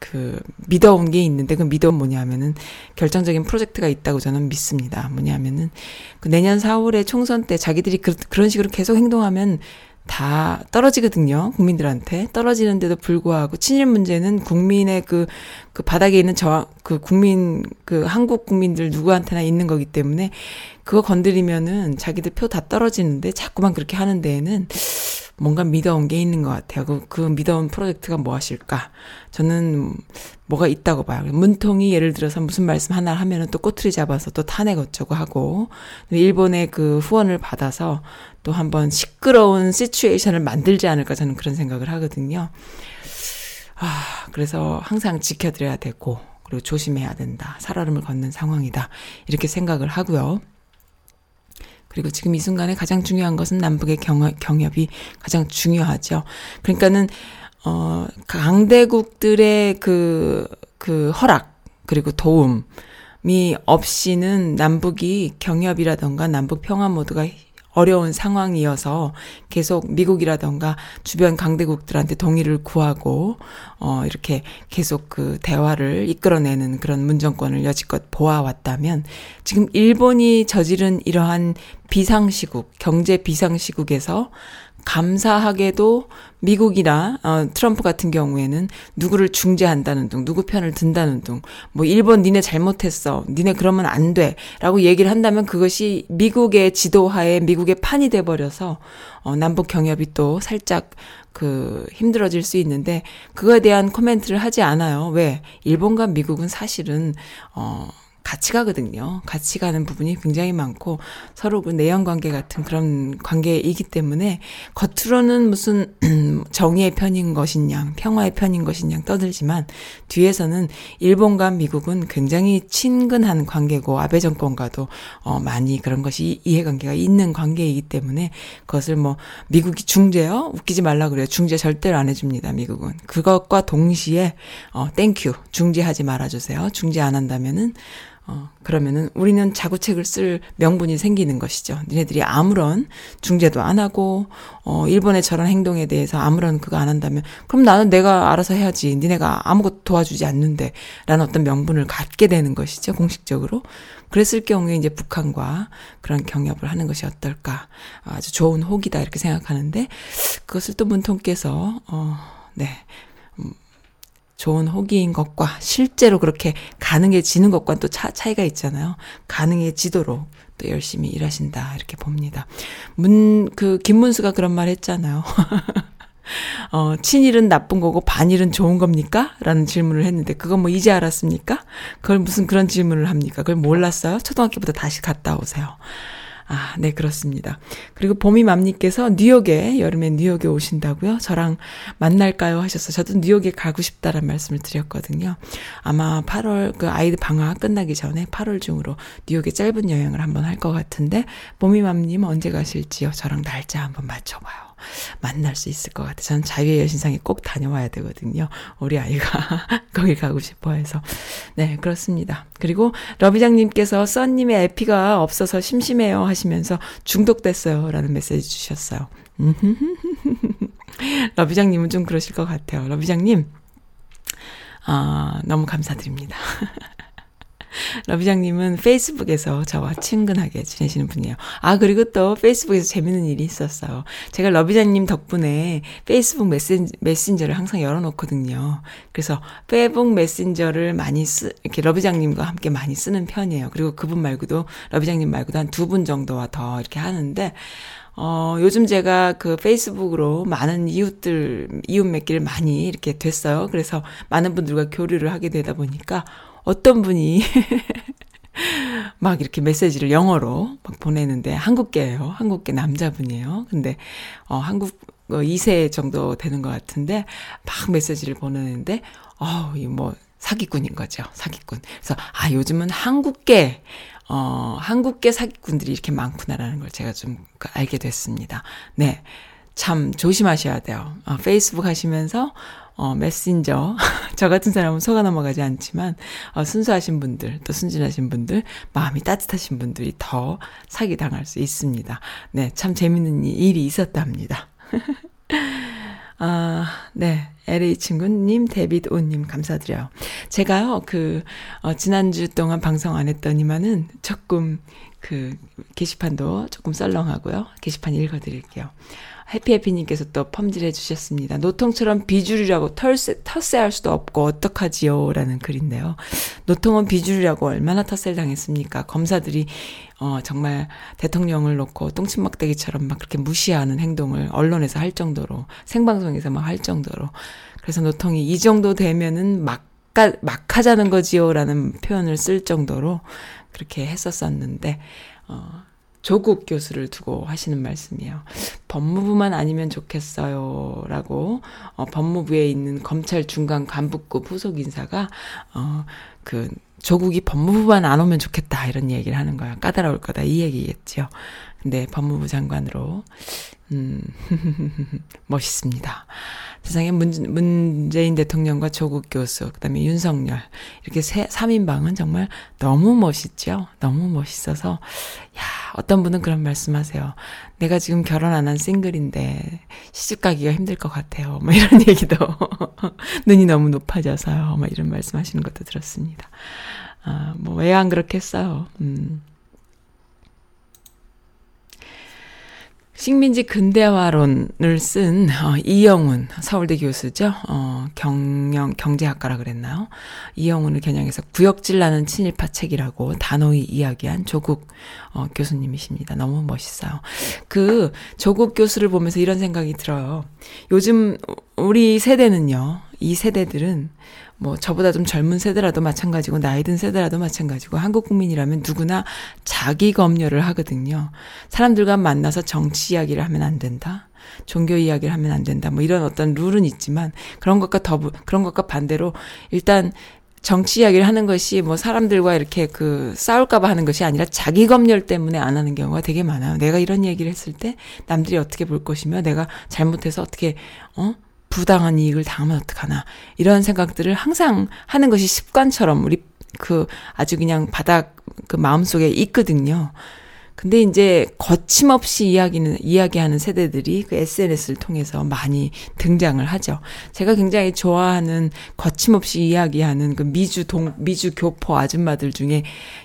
S1: 그 믿어온 게 있는데 그 믿어온 뭐냐면은 결정적인 프로젝트가 있다고 저는 믿습니다. 뭐냐면은 그 내년 4월에 총선 때 자기들이 그, 그런 식으로 계속 행동하면 다 떨어지거든요. 국민들한테. 떨어지는데도 불구하고 친일 문제는 국민의 그, 그 바닥에 있는 저, 그 국민, 그 한국 국민들 누구한테나 있는 거기 때문에 그거 건드리면은 자기들 표 다 떨어지는데 자꾸만 그렇게 하는 데에는 뭔가 믿어온 게 있는 것 같아요. 그, 그 믿어온 프로젝트가 무엇일까? 저는 뭐가 있다고 봐요. 문통이 예를 들어서 무슨 말씀 하나 하면은 또 꼬투리 잡아서 또 탄핵 어쩌고 하고, 일본의 그 후원을 받아서 또 한번 시끄러운 시츄에이션을 만들지 않을까 저는 그런 생각을 하거든요. 아, 그래서 항상 지켜드려야 되고, 그리고 조심해야 된다. 살얼음을 걷는 상황이다. 이렇게 생각을 하고요. 그리고 지금 이 순간에 가장 중요한 것은 남북의 경협, 경협 이 가장 중요하죠. 그러니까는, 어, 강대국들의 그, 그 허락, 그리고 도움이 없이는 남북이 경협이라던가 남북 평화 모드가 어려운 상황이어서 계속 미국이라던가 주변 강대국들한테 동의를 구하고 어 이렇게 계속 그 대화를 이끌어내는 그런 문정권을 여지껏 보아왔다면 지금 일본이 저지른 이러한 비상시국 경제 비상시국에서 감사하게도 미국이나 어, 트럼프 같은 경우에는 누구를 중재한다는 등, 누구 편을 든다는 등, 뭐 일본 니네 잘못했어, 니네 그러면 안 돼라고 얘기를 한다면 그것이 미국의 지도하에 미국의 판이 돼 버려서 어, 남북 경협이 또 살짝 그 힘들어질 수 있는데 그거에 대한 코멘트를 하지 않아요. 왜? 일본과 미국은 사실은 어 같이 가거든요. 같이 가는 부분이 굉장히 많고 서로 그 내연 관계 같은 그런 관계이기 때문에 겉으로는 무슨 정의의 편인 양, 평화의 편인 양 떠들지만 뒤에서는 일본과 미국은 굉장히 친근한 관계고 아베 정권과도 어 많이 그런 것이 이해관계가 있는 관계이기 때문에 그것을 뭐 미국이 중재요? 웃기지 말라 그래요. 중재 절대로 안 해줍니다. 미국은 그것과 동시에 어 thank you 중재하지 말아주세요. 중재 안 한다면은 어, 그러면은 우리는 자구책을 쓸 명분이 생기는 것이죠. 니네들이 아무런 중재도 안 하고, 어, 일본의 저런 행동에 대해서 아무런 그거 안 한다면, 그럼 나는 내가 알아서 해야지. 니네가 아무것도 도와주지 않는데, 라는 어떤 명분을 갖게 되는 것이죠. 공식적으로. 그랬을 경우에 이제 북한과 그런 경협을 하는 것이 어떨까. 아주 좋은 호기다. 이렇게 생각하는데, 그것을 또 문통께서, 어, 네. 좋은 호기인 것과 실제로 그렇게 가능해지는 것과 또 차, 차이가 있잖아요. 가능해지도록 또 열심히 일하신다. 이렇게 봅니다. 문, 그, 김문수가 그런 말 했잖아요. 어, 친일은 나쁜 거고 반일은 좋은 겁니까? 라는 질문을 했는데, 그건 뭐 이제 알았습니까? 그걸 무슨 그런 질문을 합니까? 그걸 몰랐어요? 초등학교부터 다시 갔다 오세요. 아, 네, 그렇습니다. 그리고 봄이 맘님께서 뉴욕에, 여름에 뉴욕에 오신다고요? 저랑 만날까요? 하셔서 저도 뉴욕에 가고 싶다란 말씀을 드렸거든요. 아마 8월, 그 아이들 방학 끝나기 전에 8월 중으로 뉴욕에 짧은 여행을 한번 할 것 같은데, 봄이 맘님 언제 가실지요? 저랑 날짜 한번 맞춰봐요. 만날 수 있을 것 같아요. 저는 자유의 여신상에 꼭 다녀와야 되거든요. 우리 아이가 거기 가고 싶어 해서. 네, 그렇습니다. 그리고 러비장님께서 써님의 에피가 없어서 심심해요 하시면서 중독됐어요 라는 메시지 주셨어요. 러비장님은 좀 그러실 것 같아요. 러비장님, 아, 너무 감사드립니다. 러비장님은 페이스북에서 저와 친근하게 지내시는 분이에요. 아, 그리고 또 페이스북에서 재밌는 일이 있었어요. 제가 러비장님 덕분에 페이스북 메신, 메신저를 항상 열어놓거든요. 그래서 페이북 메신저를 많이 쓰, 이렇게 러비장님과 함께 많이 쓰는 편이에요. 그리고 그분 말고도, 러비장님 말고도 한 두 분 정도와 더 이렇게 하는데, 어, 요즘 제가 그 페이스북으로 많은 이웃들, 이웃 맺기를 많이 이렇게 됐어요. 그래서 많은 분들과 교류를 하게 되다 보니까 어떤 분이 막 이렇게 메시지를 영어로 막 보내는데 한국계예요. 한국계 남자분이에요. 근데 어 한국 어 2세 정도 되는 것 같은데 막 메시지를 보내는데 어뭐 사기꾼인 거죠. 사기꾼. 그래서 아 요즘은 한국계 어 한국계 사기꾼들이 이렇게 많구나라는 걸 제가 좀 알게 됐습니다. 네. 참 조심하셔야 돼요. 어, 페이스북 하시면서 어, 메신저. 저 같은 사람은 속아 넘어가지 않지만, 어, 순수하신 분들, 또 순진하신 분들, 마음이 따뜻하신 분들이 더 사기당할 수 있습니다. 네, 참 재밌는 일이 있었답니다. 아, 네. LA 친구님, 데빗 오님, 감사드려요. 제가요, 그, 어, 지난주 동안 방송 안 했더니만은 조금, 그, 게시판도 조금 썰렁하고요. 게시판 읽어드릴게요. 해피해피님께서 또 펌질해 주셨습니다. 노통처럼 비주류라고 털세, 텃세할 수도 없고 어떡하지요? 라는 글인데요. 노통은 비주류라고 얼마나 텃세를 당했습니까? 검사들이 어, 정말 대통령을 놓고 똥침막대기처럼 막 그렇게 무시하는 행동을 언론에서 할 정도로 생방송에서 막 할 정도로 그래서 노통이 이 정도 되면은 막, 막 하자는 거지요라는 표현을 쓸 정도로 그렇게 했었었는데 어, 조국 교수를 두고 하시는 말씀이에요. 법무부만 아니면 좋겠어요. 라고, 어, 법무부에 있는 검찰 중간 간부급 후속 인사가, 어, 그, 조국이 법무부만 안 오면 좋겠다. 이런 얘기를 하는 거야. 까다로울 거다. 이 얘기겠죠. 근데 법무부 장관으로, 음, 멋있습니다. 세상에 문, 문재인 대통령과 조국 교수, 그 다음에 윤석열, 이렇게 세, 3인방은 정말 너무 멋있죠? 너무 멋있어서, 야, 어떤 분은 그런 말씀 하세요. 내가 지금 결혼 안 한 싱글인데, 시집 가기가 힘들 것 같아요. 뭐 이런 얘기도, 눈이 너무 높아져서요. 막 이런 말씀 하시는 것도 들었습니다. 아, 뭐, 왜 안 그렇겠어요. 음. 식민지 근대화론을 쓴 어, 이영훈 서울대 교수죠. 어, 경영 경제학과라 그랬나요? 이영훈을 겨냥해서 구역질 나는 친일파 책이라고 단호히 이야기한 조국 어, 교수님이십니다. 너무 멋있어요. 그 조국 교수를 보면서 이런 생각이 들어요. 요즘 우리 세대는요. 이 세대들은 뭐 저보다 좀 젊은 세대라도 마찬가지고 나이 든 세대라도 마찬가지고 한국 국민이라면 누구나 자기 검열을 하거든요. 사람들과 만나서 정치 이야기를 하면 안 된다. 종교 이야기를 하면 안 된다. 뭐 이런 어떤 룰은 있지만 그런 것과 더불 그런 것과 반대로 일단 정치 이야기를 하는 것이 뭐 사람들과 이렇게 그 싸울까봐 하는 것이 아니라 자기 검열 때문에 안 하는 경우가 되게 많아요. 내가 이런 얘기를 했을 때 남들이 어떻게 볼 것이며 내가 잘못해서 어떻게 어 부당한 이익을 당하면 어떡하나. 이런 생각들을 항상 하는 것이 습관처럼 우리 그 아주 그냥 바닥 그 마음속에 있거든요. 근데 이제 거침없이 이야기는, 이야기하는 세대들이 그 SNS를 통해서 많이 등장을 하죠. 제가 굉장히 좋아하는 거침없이 이야기하는 그 미주 동, 미주 교포 아줌마들 중에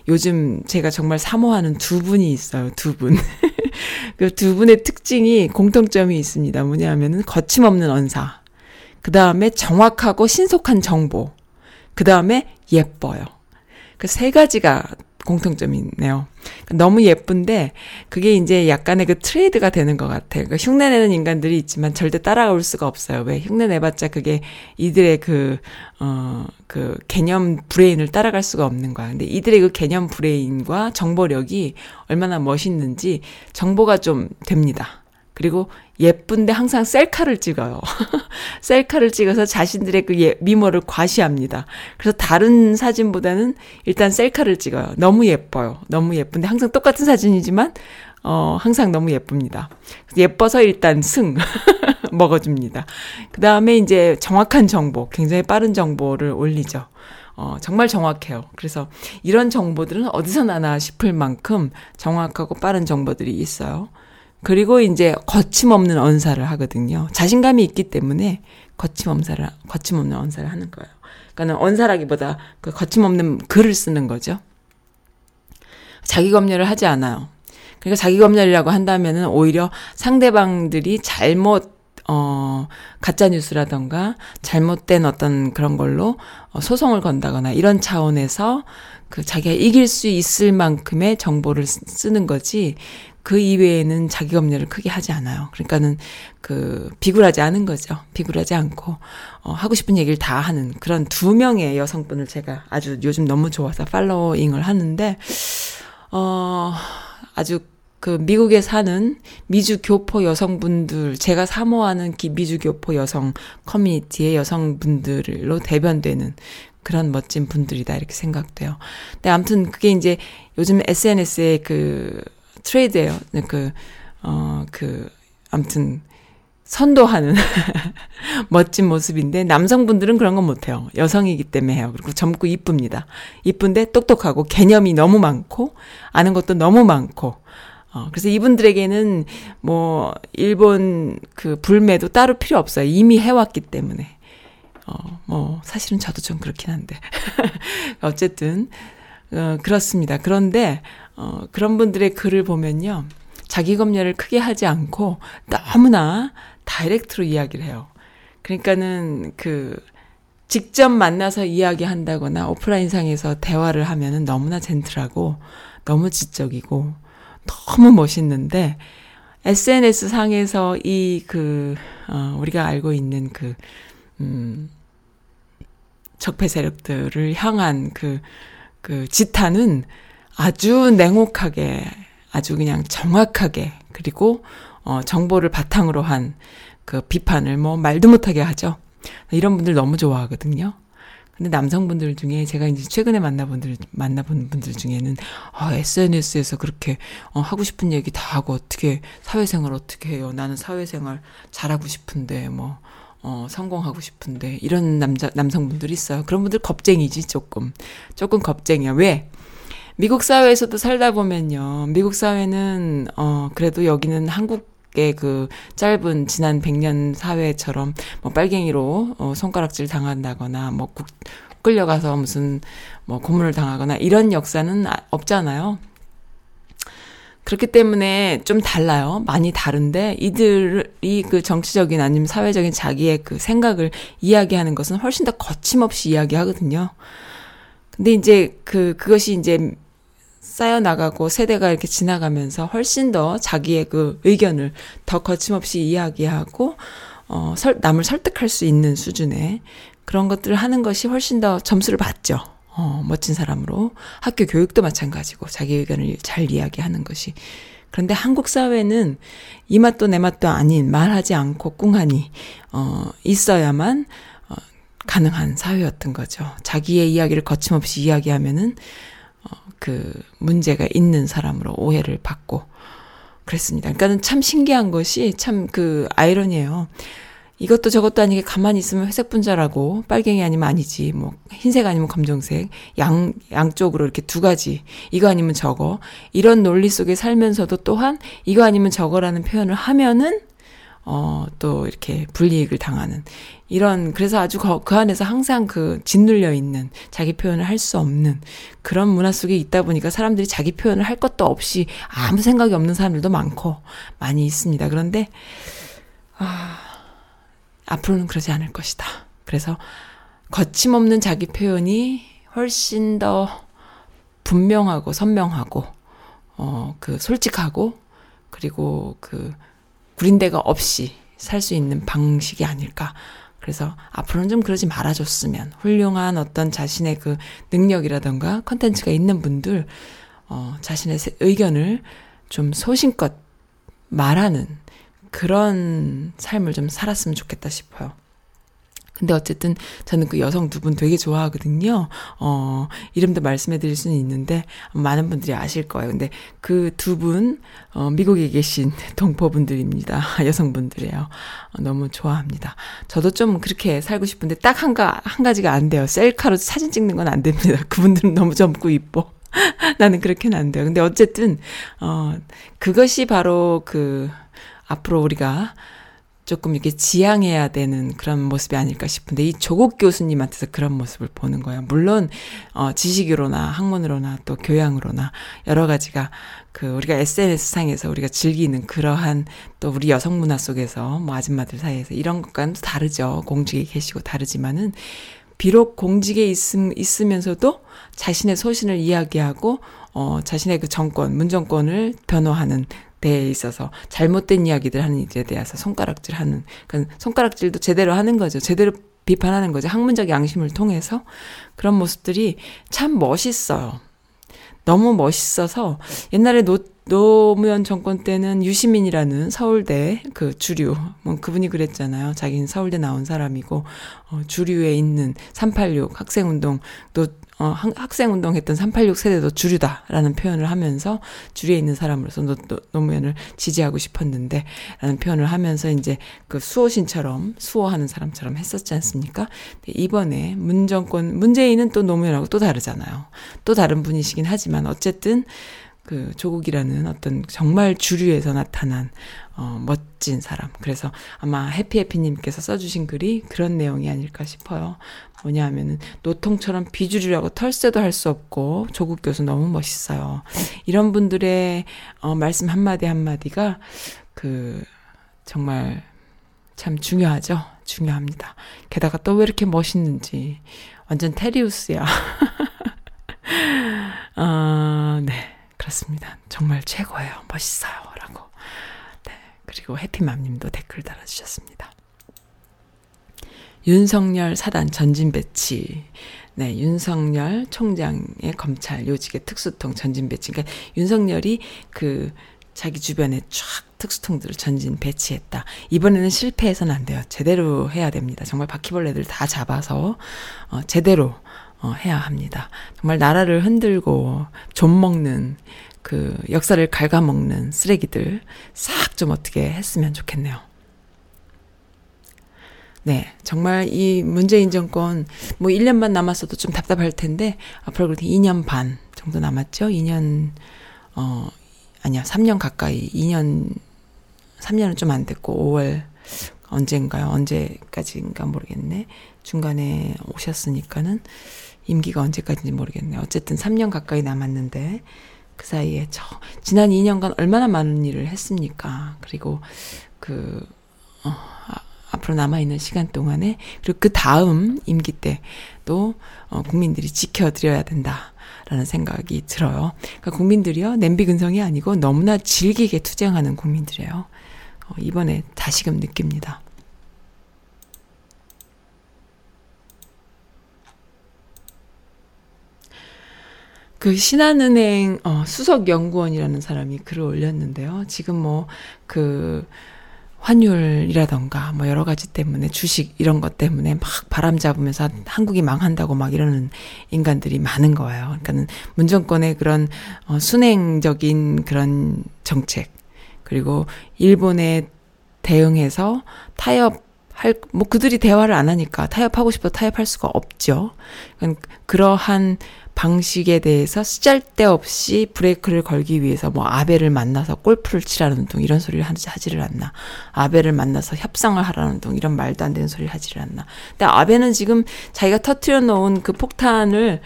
S1: 요즘 제가 정말 사모하는 두 분이 있어요. 두 분. 그 두 분의 특징이 공통점이 있습니다. 뭐냐면은 거침없는 언사. 그 다음에 정확하고 신속한 정보. 그 다음에 예뻐요. 그 세 가지가 공통점이 있네요. 너무 예쁜데 그게 이제 약간의 그 트레이드가 되는 것 같아요. 그러니까 흉내내는 인간들이 있지만 절대 따라올 수가 없어요. 왜 흉내내봤자 그게 이들의 그, 어, 그 개념 브레인을 따라갈 수가 없는 거야. 근데 이들의 그 개념 브레인과 정보력이 얼마나 멋있는지 정보가 좀 됩니다. 그리고 예쁜데 항상 셀카를 찍어요. 셀카를 찍어서 자신들의 그 예, 미모를 과시합니다. 그래서 다른 사진보다는 일단 셀카를 찍어요. 너무 예뻐요. 너무 예쁜데 항상 똑같은 사진이지만 어, 항상 너무 예쁩니다. 예뻐서 일단 승 먹어줍니다. 그 다음에 이제 정확한 정보, 굉장히 빠른 정보를 올리죠. 어, 정말 정확해요. 그래서 이런 정보들은 어디서 나나 싶을 만큼 정확하고 빠른 정보들이 있어요. 그리고 이제 거침없는 언사를 하거든요. 자신감이 있기 때문에 거침없사를 거침없는 언사를 하는 거예요. 그러니까는 언사라기보다 그 거침없는 글을 쓰는 거죠. 자기 검열을 하지 않아요. 그러니까 자기 검열이라고 한다면은 오히려 상대방들이 잘못 어, 가짜 뉴스라던가 잘못된 어떤 그런 걸로 어, 소송을 건다거나 이런 차원에서 그 자기가 이길 수 있을 만큼의 정보를 쓰는 거지 그 이외에는 자기 검열을 크게 하지 않아요. 그러니까는 그 비굴하지 않은 거죠. 비굴하지 않고 어 하고 싶은 얘기를 다 하는 그런 두 명의 여성분을 제가 아주 요즘 너무 좋아서 팔로잉을 하는데 어 아주 그 미국에 사는 미주 교포 여성분들 제가 사모하는 미주 교포 여성 커뮤니티의 여성분들로 대변되는 그런 멋진 분들이다 이렇게 생각돼요. 근데 아무튼 그게 이제 요즘 SNS에 그 트레이드예요. 네, 그, 어, 그, 아무튼, 선도하는 멋진 모습인데 남성분들은 그런 건 못해요. 여성이기 때문에 해요. 그리고 젊고 이쁩니다. 이쁜데 똑똑하고 개념이 너무 많고 아는 것도 너무 많고 어, 그래서 이분들에게는 뭐, 일본 그 불매도 따로 필요 없어요. 이미 해왔기 때문에. 어, 뭐, 사실은 저도 좀 그렇긴 한데. 어쨌든, 어, 그렇습니다. 그런데, 어, 그런 분들의 글을 보면요. 자기 검열을 크게 하지 않고 너무나 다이렉트로 이야기를 해요. 그러니까는 그, 직접 만나서 이야기한다거나 오프라인상에서 대화를 하면은 너무나 젠틀하고 너무 지적이고 너무 멋있는데 SNS 상에서 이 그, 어, 우리가 알고 있는 그, 음, 적폐 세력들을 향한 그, 그 지탄은 아주 냉혹하게, 아주 그냥 정확하게, 그리고, 어, 정보를 바탕으로 한 그 비판을 뭐 말도 못하게 하죠. 이런 분들 너무 좋아하거든요. 근데 남성분들 중에 제가 이제 최근에 만나본 들 만나본 분들 중에는 아, SNS에서 그렇게 어, 하고 싶은 얘기 다 하고 어떻게 사회생활 어떻게 해요? 나는 사회생활 잘하고 싶은데 뭐 어, 성공하고 싶은데 이런 남자 남성분들이 있어요. 그런 분들 겁쟁이지 조금 조금 겁쟁이야. 왜? 미국 사회에서도 살다 보면요. 미국 사회는 어 그래도 여기는 한국 그 짧은 지난 100년 사회처럼 뭐 빨갱이로 어 손가락질 당한다거나 뭐 국, 끌려가서 무슨 뭐 고문을 당하거나 이런 역사는 아, 없잖아요. 그렇기 때문에 좀 달라요. 많이 다른데 이들이 그 정치적인 아니면 사회적인 자기의 그 생각을 이야기하는 것은 훨씬 더 거침없이 이야기하거든요. 근데 이제 그 그것이 이제 쌓여 나가고 세대가 이렇게 지나가면서 훨씬 더 자기의 그 의견을 더 거침없이 이야기하고 어 설, 남을 설득할 수 있는 수준의 그런 것들을 하는 것이 훨씬 더 점수를 받죠. 어, 멋진 사람으로 학교 교육도 마찬가지고 자기 의견을 잘 이야기하는 것이 그런데 한국 사회는 이 맛도 내 맛도 아닌 말하지 않고 꿍하니 어 있어야만 어 가능한 사회였던 거죠. 자기의 이야기를 거침없이 이야기하면은 그 문제가 있는 사람으로 오해를 받고 그랬습니다. 그러니까는 참 신기한 것이 참 그 아이러니예요. 이것도 저것도 아니게 가만히 있으면 회색 분자라고 빨갱이 아니면 아니지 뭐 흰색 아니면 검정색 양 양쪽으로 이렇게 두 가지 이거 아니면 저거 이런 논리 속에 살면서도 또한 이거 아니면 저거라는 표현을 하면은 어, 또 이렇게 불이익을 당하는 이런 그래서 아주 그, 그 안에서 항상 그 짓눌려 있는 자기 표현을 할 수 없는 그런 문화 속에 있다 보니까 사람들이 자기 표현을 할 것도 없이 아무 생각이 없는 사람들도 많고 많이 있습니다. 그런데 아, 앞으로는 그러지 않을 것이다. 그래서 거침없는 자기 표현이 훨씬 더 분명하고 선명하고 어, 그 솔직하고 그리고 그 구린데가 없이 살 수 있는 방식이 아닐까. 그래서 앞으로는 좀 그러지 말아줬으면 훌륭한 어떤 자신의 그 능력이라던가 컨텐츠가 있는 분들, 어, 자신의 의견을 좀 소신껏 말하는 그런 삶을 좀 살았으면 좋겠다 싶어요. 근데 어쨌든 저는 그 여성 두 분 되게 좋아하거든요. 어, 이름도 말씀해 드릴 수는 있는데 많은 분들이 아실 거예요. 근데 그 두 분, 어, 미국에 계신 동포분들입니다. 여성분들이에요. 어, 너무 좋아합니다. 저도 좀 그렇게 살고 싶은데 딱 한 가, 한 가지가 안 돼요. 셀카로 사진 찍는 건 안 됩니다. 그분들은 너무 젊고 이뻐. 나는 그렇게는 안 돼요. 근데 어쨌든, 어, 그것이 바로 그, 앞으로 우리가 조금 이렇게 지향해야 되는 그런 모습이 아닐까 싶은데 이 조국 교수님한테서 그런 모습을 보는 거예요. 물론 어 지식으로나 학문으로나 또 교양으로나 여러 가지가 그 우리가 SNS 상에서 우리가 즐기는 그러한 또 우리 여성 문화 속에서 뭐 아줌마들 사이에서 이런 것과는 또 다르죠. 공직에 계시고 다르지만은 비록 공직에 있음, 있으면서도 자신의 소신을 이야기하고 어 자신의 그 정권, 문정권을 변호하는 데 있어서 잘못된 이야기들 하는 일에 대해서 손가락질 하는, 그러니까 손가락질도 제대로 하는 거죠. 제대로 비판하는 거죠. 학문적 양심을 통해서 그런 모습들이 참 멋있어요. 너무 멋있어서 옛날에 노, 노무현 정권 때는 유시민이라는 서울대 그 주류, 뭐 그분이 그랬잖아요. 자기는 서울대 나온 사람이고, 어, 주류에 있는 386 학생운동, 또 어, 학생 운동했던 386 세대도 주류다라는 표현을 하면서 주류에 있는 사람으로서 노, 노, 노무현을 지지하고 싶었는데 라는 표현을 하면서 이제 그 수호신처럼 수호하는 사람처럼 했었지 않습니까? 이번에 문정권 문재인은 또 노무현하고 또 다르잖아요. 또 다른 분이시긴 하지만 어쨌든 그 조국이라는 어떤 정말 주류에서 나타난 어, 멋진 사람. 그래서 아마 해피해피님께서 써주신 글이 그런 내용이 아닐까 싶어요. 뭐냐 하면은 노통처럼 비주류라고 털새도 할 수 없고 조국 교수 너무 멋있어요. 이런 분들의 어, 말씀 한마디 한마디가 그 정말 참 중요하죠. 중요합니다. 게다가 또 왜 이렇게 멋있는지 완전 테리우스야. 어, 네. 그렇습니다. 정말 최고예요. 멋있어요. 그리고 해피맘님도 댓글 달아주셨습니다. 윤석열 사단 전진 배치. 네, 윤석열 총장의 검찰 요직의 특수통 전진 배치. 그러니까 윤석열이 그 자기 주변에 쫙 특수통들을 전진 배치했다. 이번에는 실패해서는 안 돼요. 제대로 해야 됩니다. 정말 바퀴벌레들 다 잡아서 어, 제대로 어, 해야 합니다. 정말 나라를 흔들고 좀 먹는 그 역사를 갉아먹는 쓰레기들 싹 좀 어떻게 했으면 좋겠네요. 네, 정말 이 문재인 정권 뭐 1년만 남았어도 좀 답답할 텐데 앞으로 그렇게 2년 반 정도 남았죠. 2년 어 아니야 3년 가까이 2년 3년은 좀 안 됐고 5월 언젠가요? 언제까지인가 모르겠네. 중간에 오셨으니까는 임기가 언제까지인지 모르겠네. 어쨌든 3년 가까이 남았는데 그 사이에 저 지난 2년간 얼마나 많은 일을 했습니까? 그리고 그 어, 아, 앞으로 남아 있는 시간 동안에 그리고 그 다음 임기 때도 어, 국민들이 지켜드려야 된다. 라는 생각이 들어요. 그러니까 국민들이요, 냄비 근성이 아니고 너무나 질기게 투쟁하는 국민들이에요. 어, 이번에 다시금 느낍니다. 그 신한은행 어, 수석 연구원이라는 사람이 글을 올렸는데요. 지금 뭐그 환율이라던가 뭐 여러 가지 때문에 주식 이런 것 때문에 막 바람 잡으면서 한국이 망한다고 막 이러는 인간들이 많은 거예요. 그러니까는 문정권의 그런 어, 순행적인 그런 정책 그리고 일본에 대응해서 타협 할, 뭐 그들이 대화를 안 하니까 타협하고 싶어 타협할 수가 없죠. 그러니까 그러한 방식에 대해서 쓰잘데없이 브레이크를 걸기 위해서 뭐 아베를 만나서 골프를 치라는 둥 이런 소리를 하지, 하지를 않나. 아베를 만나서 협상을 하라는 둥 이런 말도 안 되는 소리를 하지를 않나. 근데 아베는 지금 자기가 터트려 놓은 그 폭탄을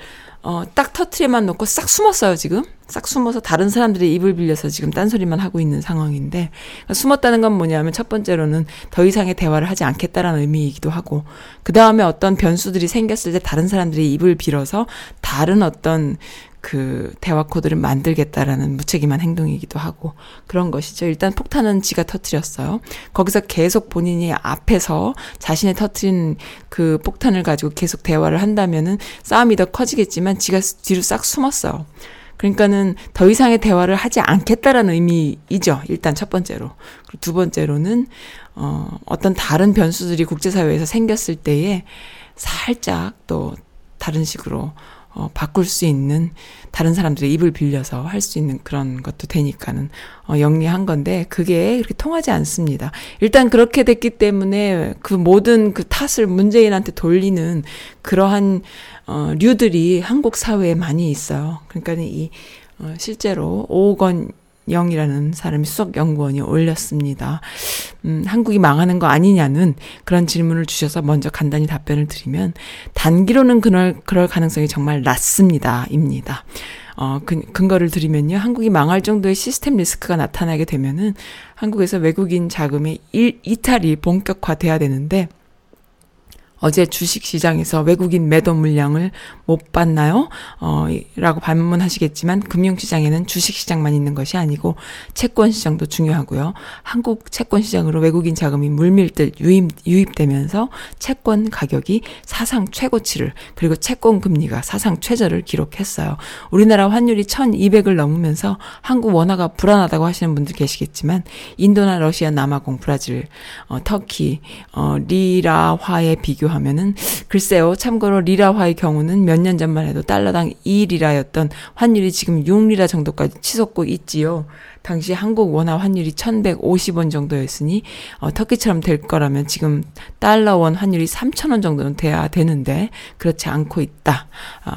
S1: 어, 딱 터트리만 놓고 싹 숨었어요, 지금. 싹 숨어서 다른 사람들의 입을 빌려서 지금 딴소리만 하고 있는 상황인데, 그러니까 숨었다는 건 뭐냐면 첫 번째로는 더 이상의 대화를 하지 않겠다라는 의미이기도 하고, 그 다음에 어떤 변수들이 생겼을 때 다른 사람들의 입을 빌어서 다른 어떤 그 대화 코드를 만들겠다라는 무책임한 행동이기도 하고 그런 것이죠. 일단 폭탄은 지가 터트렸어요. 거기서 계속 본인이 앞에서 자신의 터트린 그 폭탄을 가지고 계속 대화를 한다면은 싸움이 더 커지겠지만 지가 뒤로 싹 숨었어요. 그러니까는 더 이상의 대화를 하지 않겠다라는 의미이죠. 일단 첫 번째로. 그리고 두 번째로는 어 어떤 다른 변수들이 국제사회에서 생겼을 때에 살짝 또 다른 식으로 어, 바꿀 수 있는 다른 사람들의 입을 빌려서 할 수 있는 그런 것도 되니까는 어, 영리한 건데 그게 그렇게 통하지 않습니다. 일단 그렇게 됐기 때문에 그 모든 그 탓을 문재인한테 돌리는 그러한 어, 류들이 한국 사회에 많이 있어요. 그러니까 이 어, 실제로 오건 영이라는 사람이 수석 연구원이 올렸습니다. 음, 한국이 망하는 거 아니냐는 그런 질문을 주셔서 먼저 간단히 답변을 드리면 단기로는 그럴, 그럴 가능성이 정말 낮습니다. 입니다. 어, 근, 근거를 드리면요. 한국이 망할 정도의 시스템 리스크가 나타나게 되면은 한국에서 외국인 자금의 일, 이탈이 본격화돼야 되는데 어제 주식시장에서 외국인 매도 물량을 못 봤나요? 어, 라고 반문하시겠지만 금융시장에는 주식시장만 있는 것이 아니고 채권시장도 중요하고요. 한국 채권시장으로 외국인 자금이 물밀듯 유입, 유입되면서 채권 가격이 사상 최고치를 그리고 채권 금리가 사상 최저를 기록했어요. 우리나라 환율이 1200을 넘으면서 한국 원화가 불안하다고 하시는 분들 계시겠지만 인도나 러시아, 남아공, 브라질, 어, 터키, 어, 리라화에 비교 비교하면은 글쎄요. 참고로 리라화의 경우는 몇 년 전만 해도 달러당 2리라였던 환율이 지금 6리라 정도까지 치솟고 있지요. 당시 한국 원화 환율이 1150원 정도였으니 어, 터키처럼 될 거라면 지금 달러 원 환율이 3000원 정도는 돼야 되는데 그렇지 않고 있다. 어,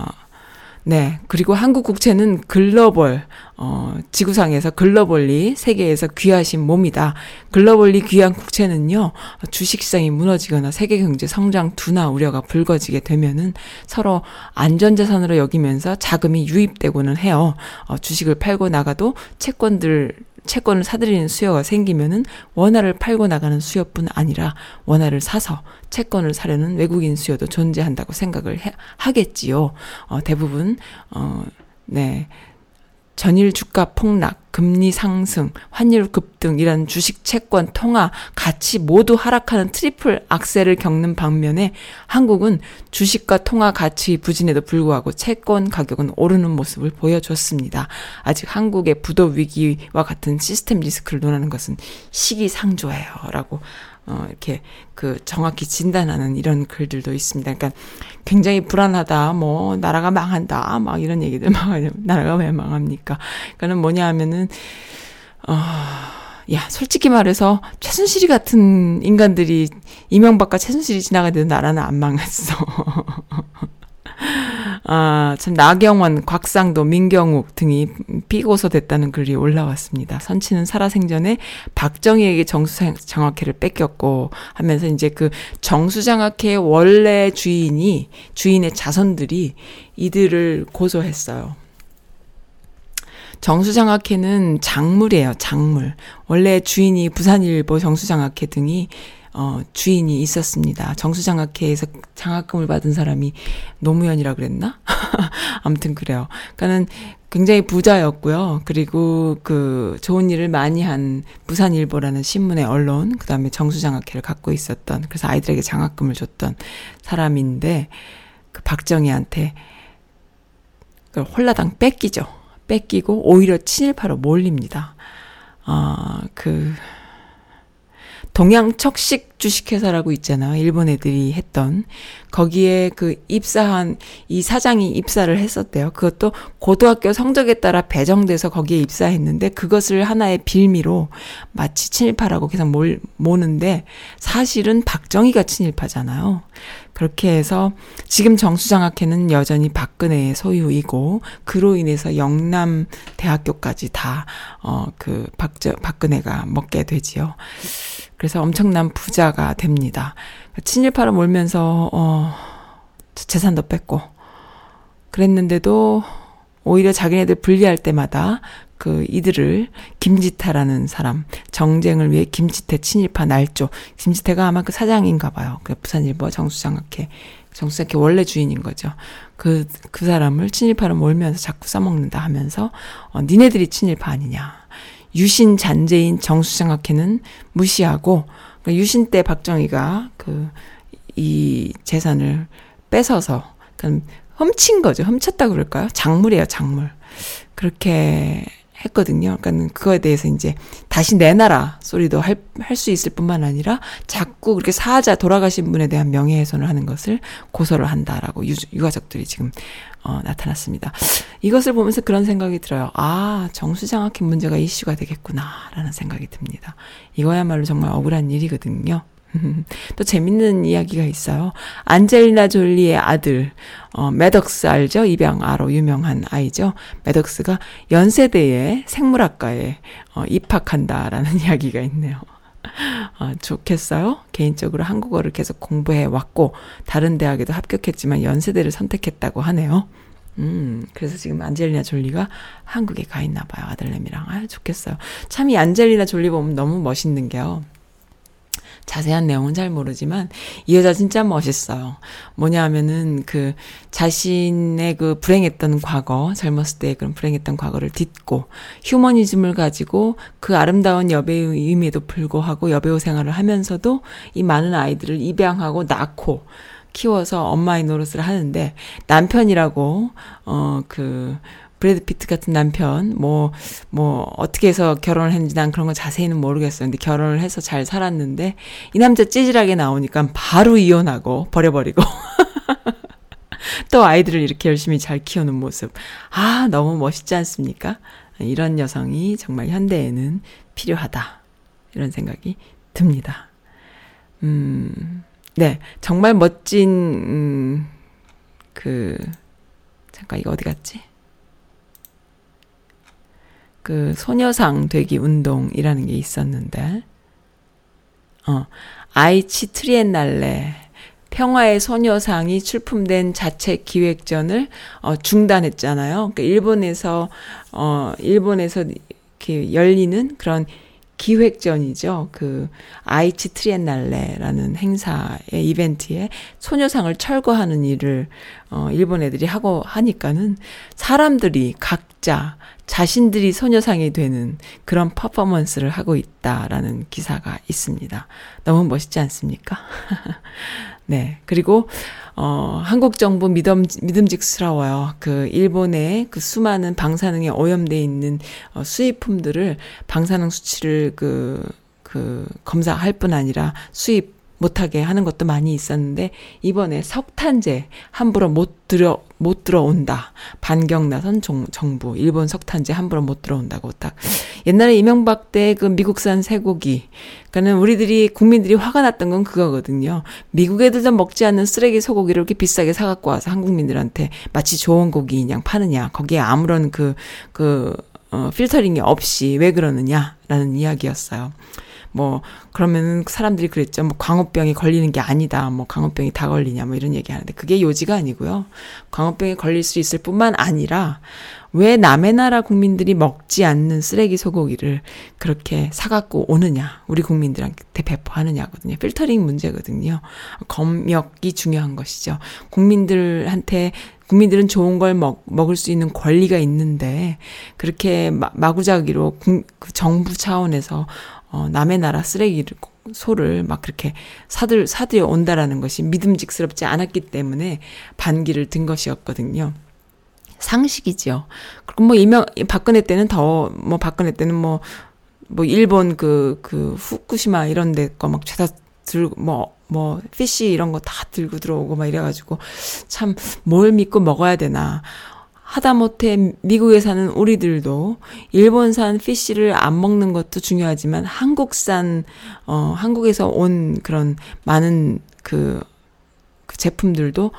S1: 네. 그리고 한국 국채는 글로벌, 어, 지구상에서 글로벌리 세계에서 귀하신 몸이다. 글로벌리 귀한 국채는요, 주식시장이 무너지거나 세계 경제 성장 둔화 우려가 불거지게 되면은 서로 안전자산으로 여기면서 자금이 유입되고는 해요. 어, 주식을 팔고 나가도 채권들 채권을 사들이는 수요가 생기면은 원화를 팔고 나가는 수요뿐 아니라 원화를 사서 채권을 사려는 외국인 수요도 존재한다고 생각을 해, 하겠지요. 어, 대부분 어, 네. 전일 주가 폭락, 금리 상승, 환율 급등 이런 주식 채권 통화 가치 모두 하락하는 트리플 악셀을 겪는 반면에 한국은 주식과 통화 가치 부진에도 불구하고 채권 가격은 오르는 모습을 보여줬습니다. 아직 한국의 부도 위기와 같은 시스템 리스크를 논하는 것은 시기상조예요라고 어, 이렇게 그 정확히 진단하는 이런 글들도 있습니다. 그러니까 굉장히 불안하다, 뭐, 나라가 망한다, 막 이런 얘기들 막, 나라가 왜 망합니까? 그러니까는 뭐냐 하면은, 어, 야, 솔직히 말해서 최순실이 같은 인간들이 이명박과 최순실이 지나가도 나라는 안 망했어. 아, 참, 나경원, 곽상도, 민경욱 등이 피고소됐다는 글이 올라왔습니다. 선치는 살아생전에 박정희에게 정수장학회를 뺏겼고 하면서 이제 그 정수장학회 원래 주인이, 주인의 자손들이 이들을 고소했어요. 정수장학회는 작물이에요, 작물. 원래 주인이 부산일보 정수장학회 등이 어, 주인이 있었습니다. 정수장학회에서 장학금을 받은 사람이 노무현이라 그랬나? 아무튼 그래요. 그러니까는 굉장히 부자였고요. 그리고 그 좋은 일을 많이 한 부산일보라는 신문의 언론, 그 다음에 정수장학회를 갖고 있었던, 그래서 아이들에게 장학금을 줬던 사람인데, 그 박정희한테 그 홀라당 뺏기죠. 뺏기고 오히려 친일파로 몰립니다. 아, 그, 동양척식 주식회사라고 있잖아. 일본 애들이 했던. 거기에 그 입사한 이 사장이 입사를 했었대요. 그것도 고등학교 성적에 따라 배정돼서 거기에 입사했는데 그것을 하나의 빌미로 마치 친일파라고 계속 몰, 모는데 사실은 박정희가 친일파잖아요. 그렇게 해서 지금 정수장학회는 여전히 박근혜의 소유이고 그로 인해서 영남 대학교까지 다어그 박저 박근혜가 먹게 되지요. 그래서 엄청난 부자가 됩니다. 친일파로 몰면서 어 재산도 뺐고 그랬는데도 오히려 자기네들 분리할 때마다 그 이들을 김지태라는 사람 정쟁을 위해 김지태 친일파 날조 김지태가 아마 그 사장인가 봐요. 그 부산일보 정수장학회 정수장학회 원래 주인인 거죠. 그그 그 사람을 친일파로 몰면서 자꾸 써먹는다 하면서 어 니네들이 친일파 아니냐. 유신 잔재인 정수장학회는 무시하고 그러니까 유신 때 박정희가 그 이 재산을 뺏어서 그러니까 훔친 거죠. 훔쳤다 그럴까요? 작물이에요, 작물. 그렇게 했거든요. 그러니까 그거에 대해서 이제 다시 내놔라 소리도 할할수 있을 뿐만 아니라 자꾸 그렇게 사자 돌아가신 분에 대한 명예훼손을 하는 것을 고소를 한다라고 유, 유가족들이 지금 어, 나타났습니다. 이것을 보면서 그런 생각이 들어요. 아, 정수장학회 문제가 이슈가 되겠구나라는 생각이 듭니다. 이거야말로 정말 억울한 일이거든요. 또 재밌는 이야기가 있어요. 안젤리나 졸리의 아들, 어, 매덕스 알죠? 입양아로 유명한 아이죠. 매덕스가 연세대의 생물학과에 어, 입학한다라는 이야기가 있네요. 어, 좋겠어요? 개인적으로 한국어를 계속 공부해 왔고, 다른 대학에도 합격했지만 연세대를 선택했다고 하네요. 음, 그래서 지금 안젤리나 졸리가 한국에 가 있나 봐요. 아들내미랑. 아, 좋겠어요. 참 이 안젤리나 졸리 보면 너무 멋있는 게요. 자세한 내용은 잘 모르지만 이 여자 진짜 멋있어요. 뭐냐 하면은 그 자신의 그 불행했던 과거, 젊었을 때 그런 불행했던 과거를 딛고 휴머니즘을 가지고 그 아름다운 여배우임에도 불구하고 여배우 생활을 하면서도 이 많은 아이들을 입양하고 낳고 키워서 엄마의 노릇을 하는데 남편이라고 어그 브래드 피트 같은 남편, 뭐, 뭐, 어떻게 해서 결혼을 했는지 난 그런 거 자세히는 모르겠어요. 근데 결혼을 해서 잘 살았는데, 이 남자 찌질하게 나오니까 바로 이혼하고, 버려버리고. 또 아이들을 이렇게 열심히 잘 키우는 모습. 아, 너무 멋있지 않습니까? 이런 여성이 정말 현대에는 필요하다. 이런 생각이 듭니다. 음, 네. 정말 멋진, 음, 그, 잠깐 이거 어디 갔지? 그 소녀상 되기 운동이라는 게 있었는데, 어, 아이치 트리엔날레 평화의 소녀상이 출품된 자체 기획전을 어, 중단했잖아요. 그러니까 일본에서 어 일본에서 이렇게 열리는 그런 기획전이죠. 그 아이치 트리엔날레라는 행사의 이벤트에 소녀상을 철거하는 일을 어 일본 애들이 하고 하니까는 사람들이 각자 자신들이 소녀상이 되는 그런 퍼포먼스를 하고 있다라는 기사가 있습니다. 너무 멋있지 않습니까? 네. 그리고 어, 한국 정부 믿음, 믿음직스러워요. 그, 일본의 그 수많은 방사능에 오염돼 있는 어, 수입품들을 방사능 수치를 그, 그, 검사할 뿐 아니라 수입 못하게 하는 것도 많이 있었는데 이번에 석탄재 함부로 못 들어 못 들어온다. 반경 나선 정, 정부. 일본 석탄재 함부로 못 들어온다고 딱. 옛날에 이명박 때 그 미국산 쇠고기. 그러니까는 우리들이 국민들이 화가 났던 건 그거거든요. 미국 애들도 먹지 않는 쓰레기 소고기를 이렇게 비싸게 사 갖고 와서 한국민들한테 마치 좋은 고기 양 파느냐. 거기에 아무런 그그 그, 어, 필터링이 없이 왜 그러느냐라는 이야기였어요. 뭐 그러면은 사람들이 그랬죠. 뭐 광우병이 걸리는 게 아니다. 뭐 광우병이 다 걸리냐 뭐 이런 얘기 하는데 그게 요지가 아니고요. 광우병이 걸릴 수 있을 뿐만 아니라 왜 남의 나라 국민들이 먹지 않는 쓰레기 소고기를 그렇게 사갖고 오느냐, 우리 국민들한테 배포하느냐거든요. 필터링 문제거든요. 검역이 중요한 것이죠. 국민들한테 국민들은 좋은 걸 먹, 먹을 수 있는 권리가 있는데 그렇게 마, 마구자기로 국, 그 정부 차원에서 어, 남의 나라 쓰레기를 소를 막 그렇게 사들 사들여 온다라는 것이 믿음직스럽지 않았기 때문에 반기를 든 것이었거든요. 상식이죠. 그리고 뭐 이명 박근혜 때는 더 뭐 박근혜 때는 뭐뭐 뭐 일본 그그 그 후쿠시마 이런 데 거 막 죄다 들고 뭐뭐 뭐 피쉬 이런 거 다 들고 들어오고 막 이래 가지고 참 뭘 믿고 먹어야 되나. 하다못해 미국에 사는 우리들도 일본산 피쉬를 안 먹는 것도 중요하지만 한국산 어 한국에서 온 그런 많은 그, 그 제품들도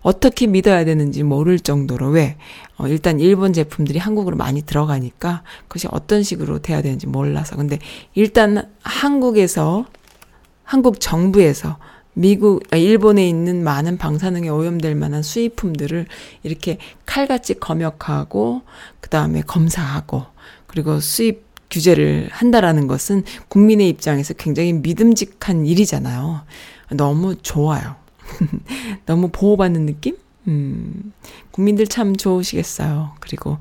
S1: 어떻게 믿어야 되는지 모를 정도로 왜 어, 일단 일본 제품들이 한국으로 많이 들어가니까 그것이 어떤 식으로 돼야 되는지 몰라서. 근데 일단 한국에서 한국 정부에서 미국, 아, 일본에 있는 많은 방사능에 오염될 만한 수입품들을 이렇게 칼같이 검역하고, 그 다음에 검사하고, 그리고 수입 규제를 한다라는 것은 국민의 입장에서 굉장히 믿음직한 일이잖아요. 너무 좋아요. 너무 보호받는 느낌? 음, 국민들 참 좋으시겠어요. 그리고,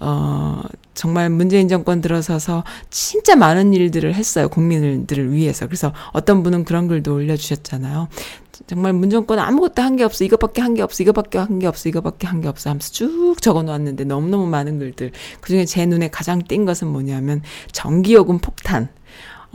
S1: 어, 정말 문재인 정권 들어서서 진짜 많은 일들을 했어요. 국민들을 위해서. 그래서 어떤 분은 그런 글도 올려주셨잖아요. 정말 문정권 아무것도 한 게 없어. 이것밖에 한 게 없어. 이것밖에 한 게 없어. 이것밖에 한 게 없어. 하면서 쭉 적어 놓았는데 너무너무 많은 글들. 그 중에 제 눈에 가장 띈 것은 뭐냐면 전기요금 폭탄.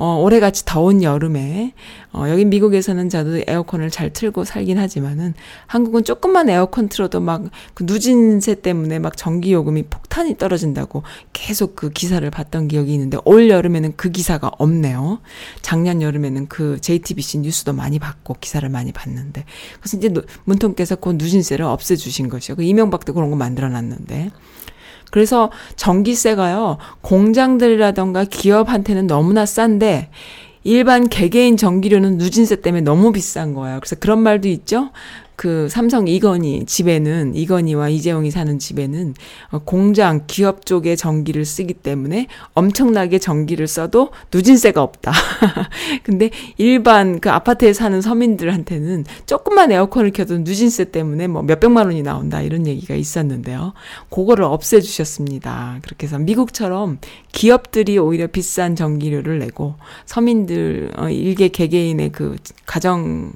S1: 어, 올해같이 더운 여름에, 어, 여기 미국에서는 저도 에어컨을 잘 틀고 살긴 하지만은, 한국은 조금만 에어컨 틀어도 막, 그 누진세 때문에 막 전기요금이 폭탄이 떨어진다고 계속 그 기사를 봤던 기억이 있는데, 올 여름에는 그 기사가 없네요. 작년 여름에는 그 JTBC 뉴스도 많이 봤고, 기사를 많이 봤는데. 그래서 이제 문통께서 그 누진세를 없애주신 것이요. 그 이명박도 그런 거 만들어 놨는데. 그래서 전기세가요, 공장들이라던가 기업한테는 너무나 싼데, 일반 개개인 전기료는 누진세 때문에 너무 비싼 거예요. 그래서 그런 말도 있죠? 그 삼성 이건희 집에는 이건희와 이재용이 사는 집에는 어, 공장 기업 쪽에 전기를 쓰기 때문에 엄청나게 전기를 써도 누진세가 없다. 근데 일반 그 아파트에 사는 서민들한테는 조금만 에어컨을 켜도 누진세 때문에 뭐 몇백만 원이 나온다 이런 얘기가 있었는데요. 그거를 없애 주셨습니다. 그렇게 해서 미국처럼 기업들이 오히려 비싼 전기료를 내고 서민들 어 일개 개개인의 그 가정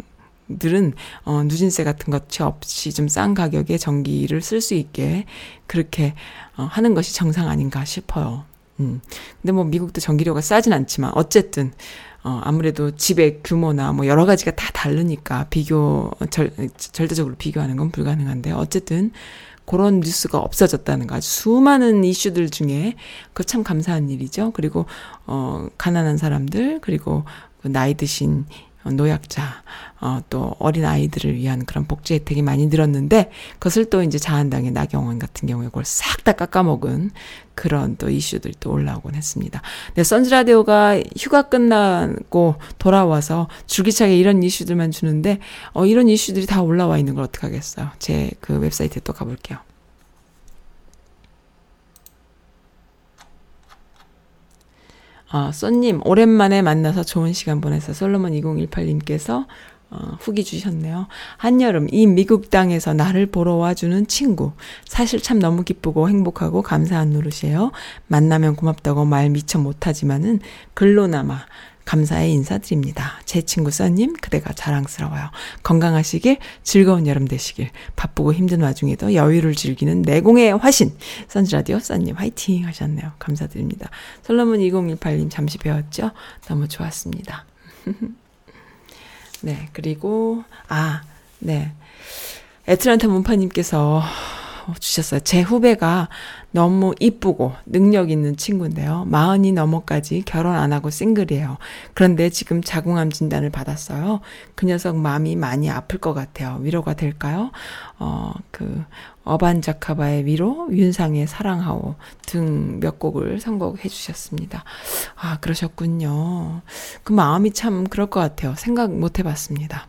S1: 들은 어 누진세 같은 것이 없이 좀 싼 가격에 전기를 쓸 수 있게 그렇게 어 하는 것이 정상 아닌가 싶어요. 음. 근데 뭐 미국도 전기료가 싸진 않지만 어쨌든 어 아무래도 집의 규모나 뭐 여러 가지가 다 다르니까 비교 절 절대적으로 비교하는 건 불가능한데 어쨌든 그런 뉴스가 없어졌다는 거 아주 수많은 이슈들 중에 그참 감사한 일이죠. 그리고 어 가난한 사람들 그리고 그 나이 드신 노약자, 어, 또 어린 아이들을 위한 그런 복지 혜택이 많이 늘었는데 그것을 또 이제 자한당의 나경원 같은 경우에 그걸 싹 다 깎아먹은 그런 또 이슈들이 또 올라오곤 했습니다. 네, 선즈라디오가 휴가 끝나고 돌아와서 줄기차게 이런 이슈들만 주는데 어, 이런 이슈들이 다 올라와 있는 걸 어떡하겠어요. 제 그 웹사이트에 또 가볼게요. 어, 쏘님, 오랜만에 만나서 좋은 시간 보내서 솔로몬 2018님께서 어, 후기 주셨네요. 한여름 이 미국 땅에서 나를 보러 와주는 친구. 사실 참 너무 기쁘고 행복하고 감사한 노릇이에요. 만나면 고맙다고 말 미처 못하지만은 글로나마 감사의 인사드립니다. 제 친구 써님, 그대가 자랑스러워요. 건강하시길, 즐거운 여름 되시길, 바쁘고 힘든 와중에도 여유를 즐기는 내공의 화신, 선즈라디오 써님 화이팅 하셨네요. 감사드립니다. 솔로몬 2018님 잠시 배웠죠? 너무 좋았습니다. 네, 그리고, 아, 네. 애틀란타 문파님께서 주셨어요. 제 후배가 너무 이쁘고 능력 있는 친구인데요. 마흔이 넘어까지 결혼 안 하고 싱글이에요. 그런데 지금 자궁암 진단을 받았어요. 그 녀석 마음이 많이 아플 것 같아요. 위로가 될까요? 어, 그, 어반자카바의 위로, 윤상의 사랑하오 등 몇 곡을 선곡해 주셨습니다. 아, 그러셨군요. 그 마음이 참 그럴 것 같아요. 생각 못 해봤습니다.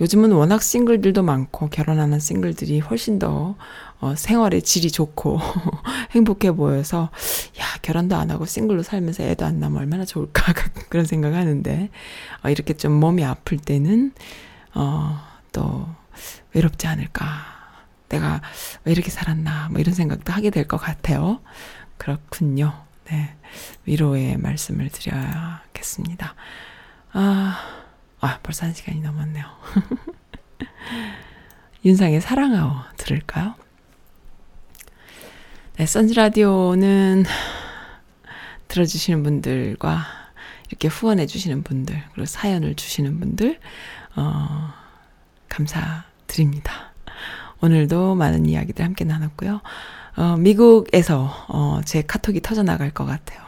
S1: 요즘은 워낙 싱글들도 많고 결혼하는 싱글들이 훨씬 더 어, 생활의 질이 좋고 행복해 보여서 야 결혼도 안 하고 싱글로 살면서 애도 안 낳으면 얼마나 좋을까 그런 생각하는데 어, 이렇게 좀 몸이 아플 때는 어, 또 외롭지 않을까 내가 왜 이렇게 살았나 뭐 이런 생각도 하게 될 것 같아요. 그렇군요. 네 위로의 말씀을 드려야겠습니다. 아, 아 벌써 한 시간이 넘었네요. 윤상의 사랑하오 들을까요? 네, 선즈라디오는 들어주시는 분들과 이렇게 후원해주시는 분들, 그리고 사연을 주시는 분들, 어, 감사드립니다. 오늘도 많은 이야기들 함께 나눴고요. 어, 미국에서, 어, 제 카톡이 터져나갈 것 같아요.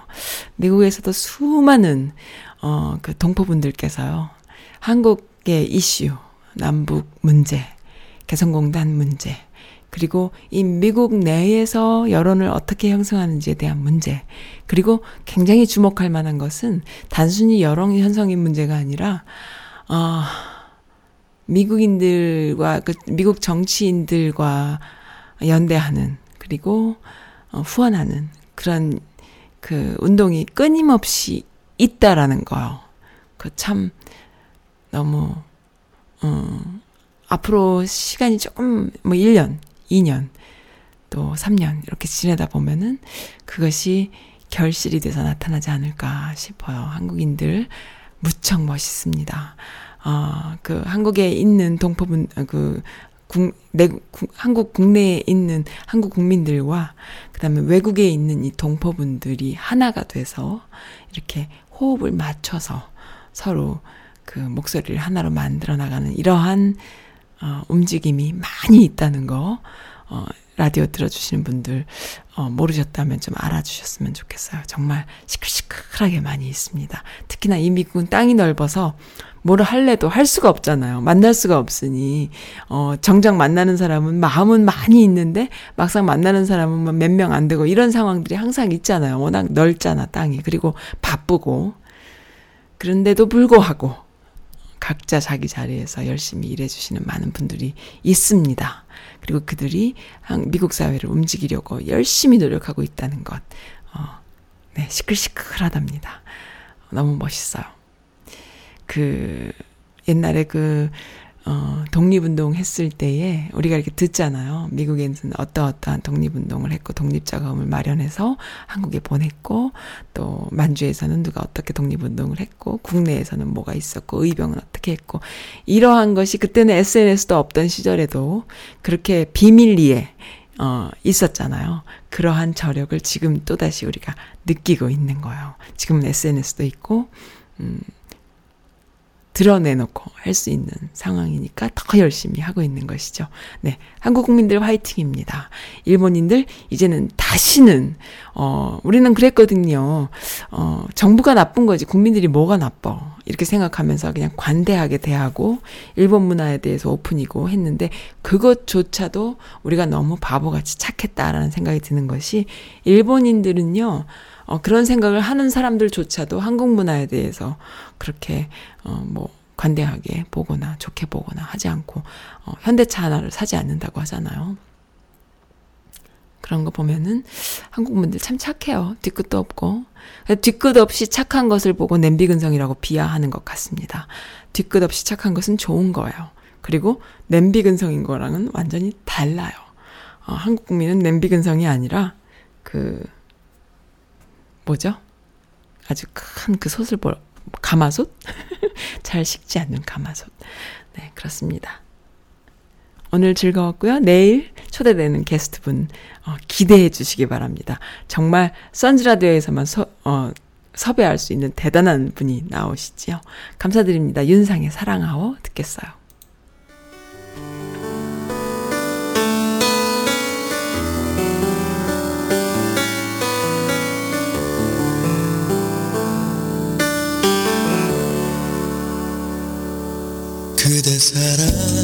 S1: 미국에서도 수많은, 어, 그 동포분들께서요. 한국의 이슈, 남북 문제, 개성공단 문제, 그리고 이 미국 내에서 여론을 어떻게 형성하는지에 대한 문제, 그리고 굉장히 주목할 만한 것은 단순히 여론 형성인 문제가 아니라, 어, 미국인들과, 그 미국 정치인들과 연대하는, 그리고 어, 후원하는 그런 그 운동이 끊임없이 있다라는 거요. 그 참 너무, 어, 앞으로 시간이 조금, 뭐 1년, 2년, 또 3년 이렇게 지내다 보면은 그것이 결실이 돼서 나타나지 않을까 싶어요. 한국인들 무척 멋있습니다. 어, 그 한국에 있는 동포분, 그 국, 내, 국, 한국 국내에 있는 한국 국민들과 그 다음에 외국에 있는 이 동포분들이 하나가 돼서 이렇게 호흡을 맞춰서 서로 그 목소리를 하나로 만들어 나가는 이러한 어, 움직임이 많이 있다는 거, 어, 라디오 들어주시는 분들, 어, 모르셨다면 좀 알아주셨으면 좋겠어요. 정말 시끌시끌하게 많이 있습니다. 특히나 이 미국은 땅이 넓어서 뭐를 할래도 할 수가 없잖아요. 만날 수가 없으니, 어, 정작 만나는 사람은 마음은 많이 있는데, 막상 만나는 사람은 뭐 몇명 안 되고, 이런 상황들이 항상 있잖아요. 워낙 넓잖아, 땅이. 그리고 바쁘고. 그런데도 불구하고, 각자 자기 자리에서 열심히 일해주시는 많은 분들이 있습니다. 그리고 그들이 미국 사회를 움직이려고 열심히 노력하고 있다는 것, 어, 네, 시끌시끌하답니다. 너무 멋있어요. 그, 옛날에 그, 어, 독립운동 했을 때에 우리가 이렇게 듣잖아요. 미국에는 어떠어떠한 독립운동을 했고, 독립자금을 마련해서 한국에 보냈고, 또 만주에서는 누가 어떻게 독립운동을 했고, 국내에서는 뭐가 있었고, 의병은 어떻게 했고, 이러한 것이 그때는 SNS도 없던 시절에도 그렇게 비밀리에 어, 있었잖아요. 그러한 저력을 지금 또다시 우리가 느끼고 있는 거예요. 지금은 SNS도 있고, 음, 드러내놓고 할 수 있는 상황이니까 더 열심히 하고 있는 것이죠. 네. 한국 국민들 화이팅입니다. 일본인들, 이제는 다시는, 어, 우리는 그랬거든요. 어, 정부가 나쁜 거지, 국민들이 뭐가 나빠. 이렇게 생각하면서 그냥 관대하게 대하고, 일본 문화에 대해서 오픈이고 했는데, 그것조차도 우리가 너무 바보같이 착했다라는 생각이 드는 것이, 일본인들은요, 어, 그런 생각을 하는 사람들조차도 한국 문화에 대해서 그렇게, 어, 뭐, 관대하게 보거나 좋게 보거나 하지 않고, 어, 현대차 하나를 사지 않는다고 하잖아요. 그런 거 보면은 한국 분들 참 착해요. 뒤끝도 없고. 뒤끝 없이 착한 것을 보고 냄비 근성이라고 비하하는 것 같습니다. 뒤끝 없이 착한 것은 좋은 거예요. 그리고 냄비 근성인 거랑은 완전히 달라요. 어, 한국 국민은 냄비 근성이 아니라 그 뭐죠? 아주 큰 그 솥을 볼 가마솥? 잘 식지 않는 가마솥. 네, 그렇습니다. 오늘 즐거웠고요. 내일 초대되는 게스트분 어, 기대해 주시기 바랍니다. 정말 선즈라디오에서만 서, 어, 섭외할 수 있는 대단한 분이 나오시지요. 감사드립니다. 윤상의 사랑하오 듣겠어요.
S2: 그대 사랑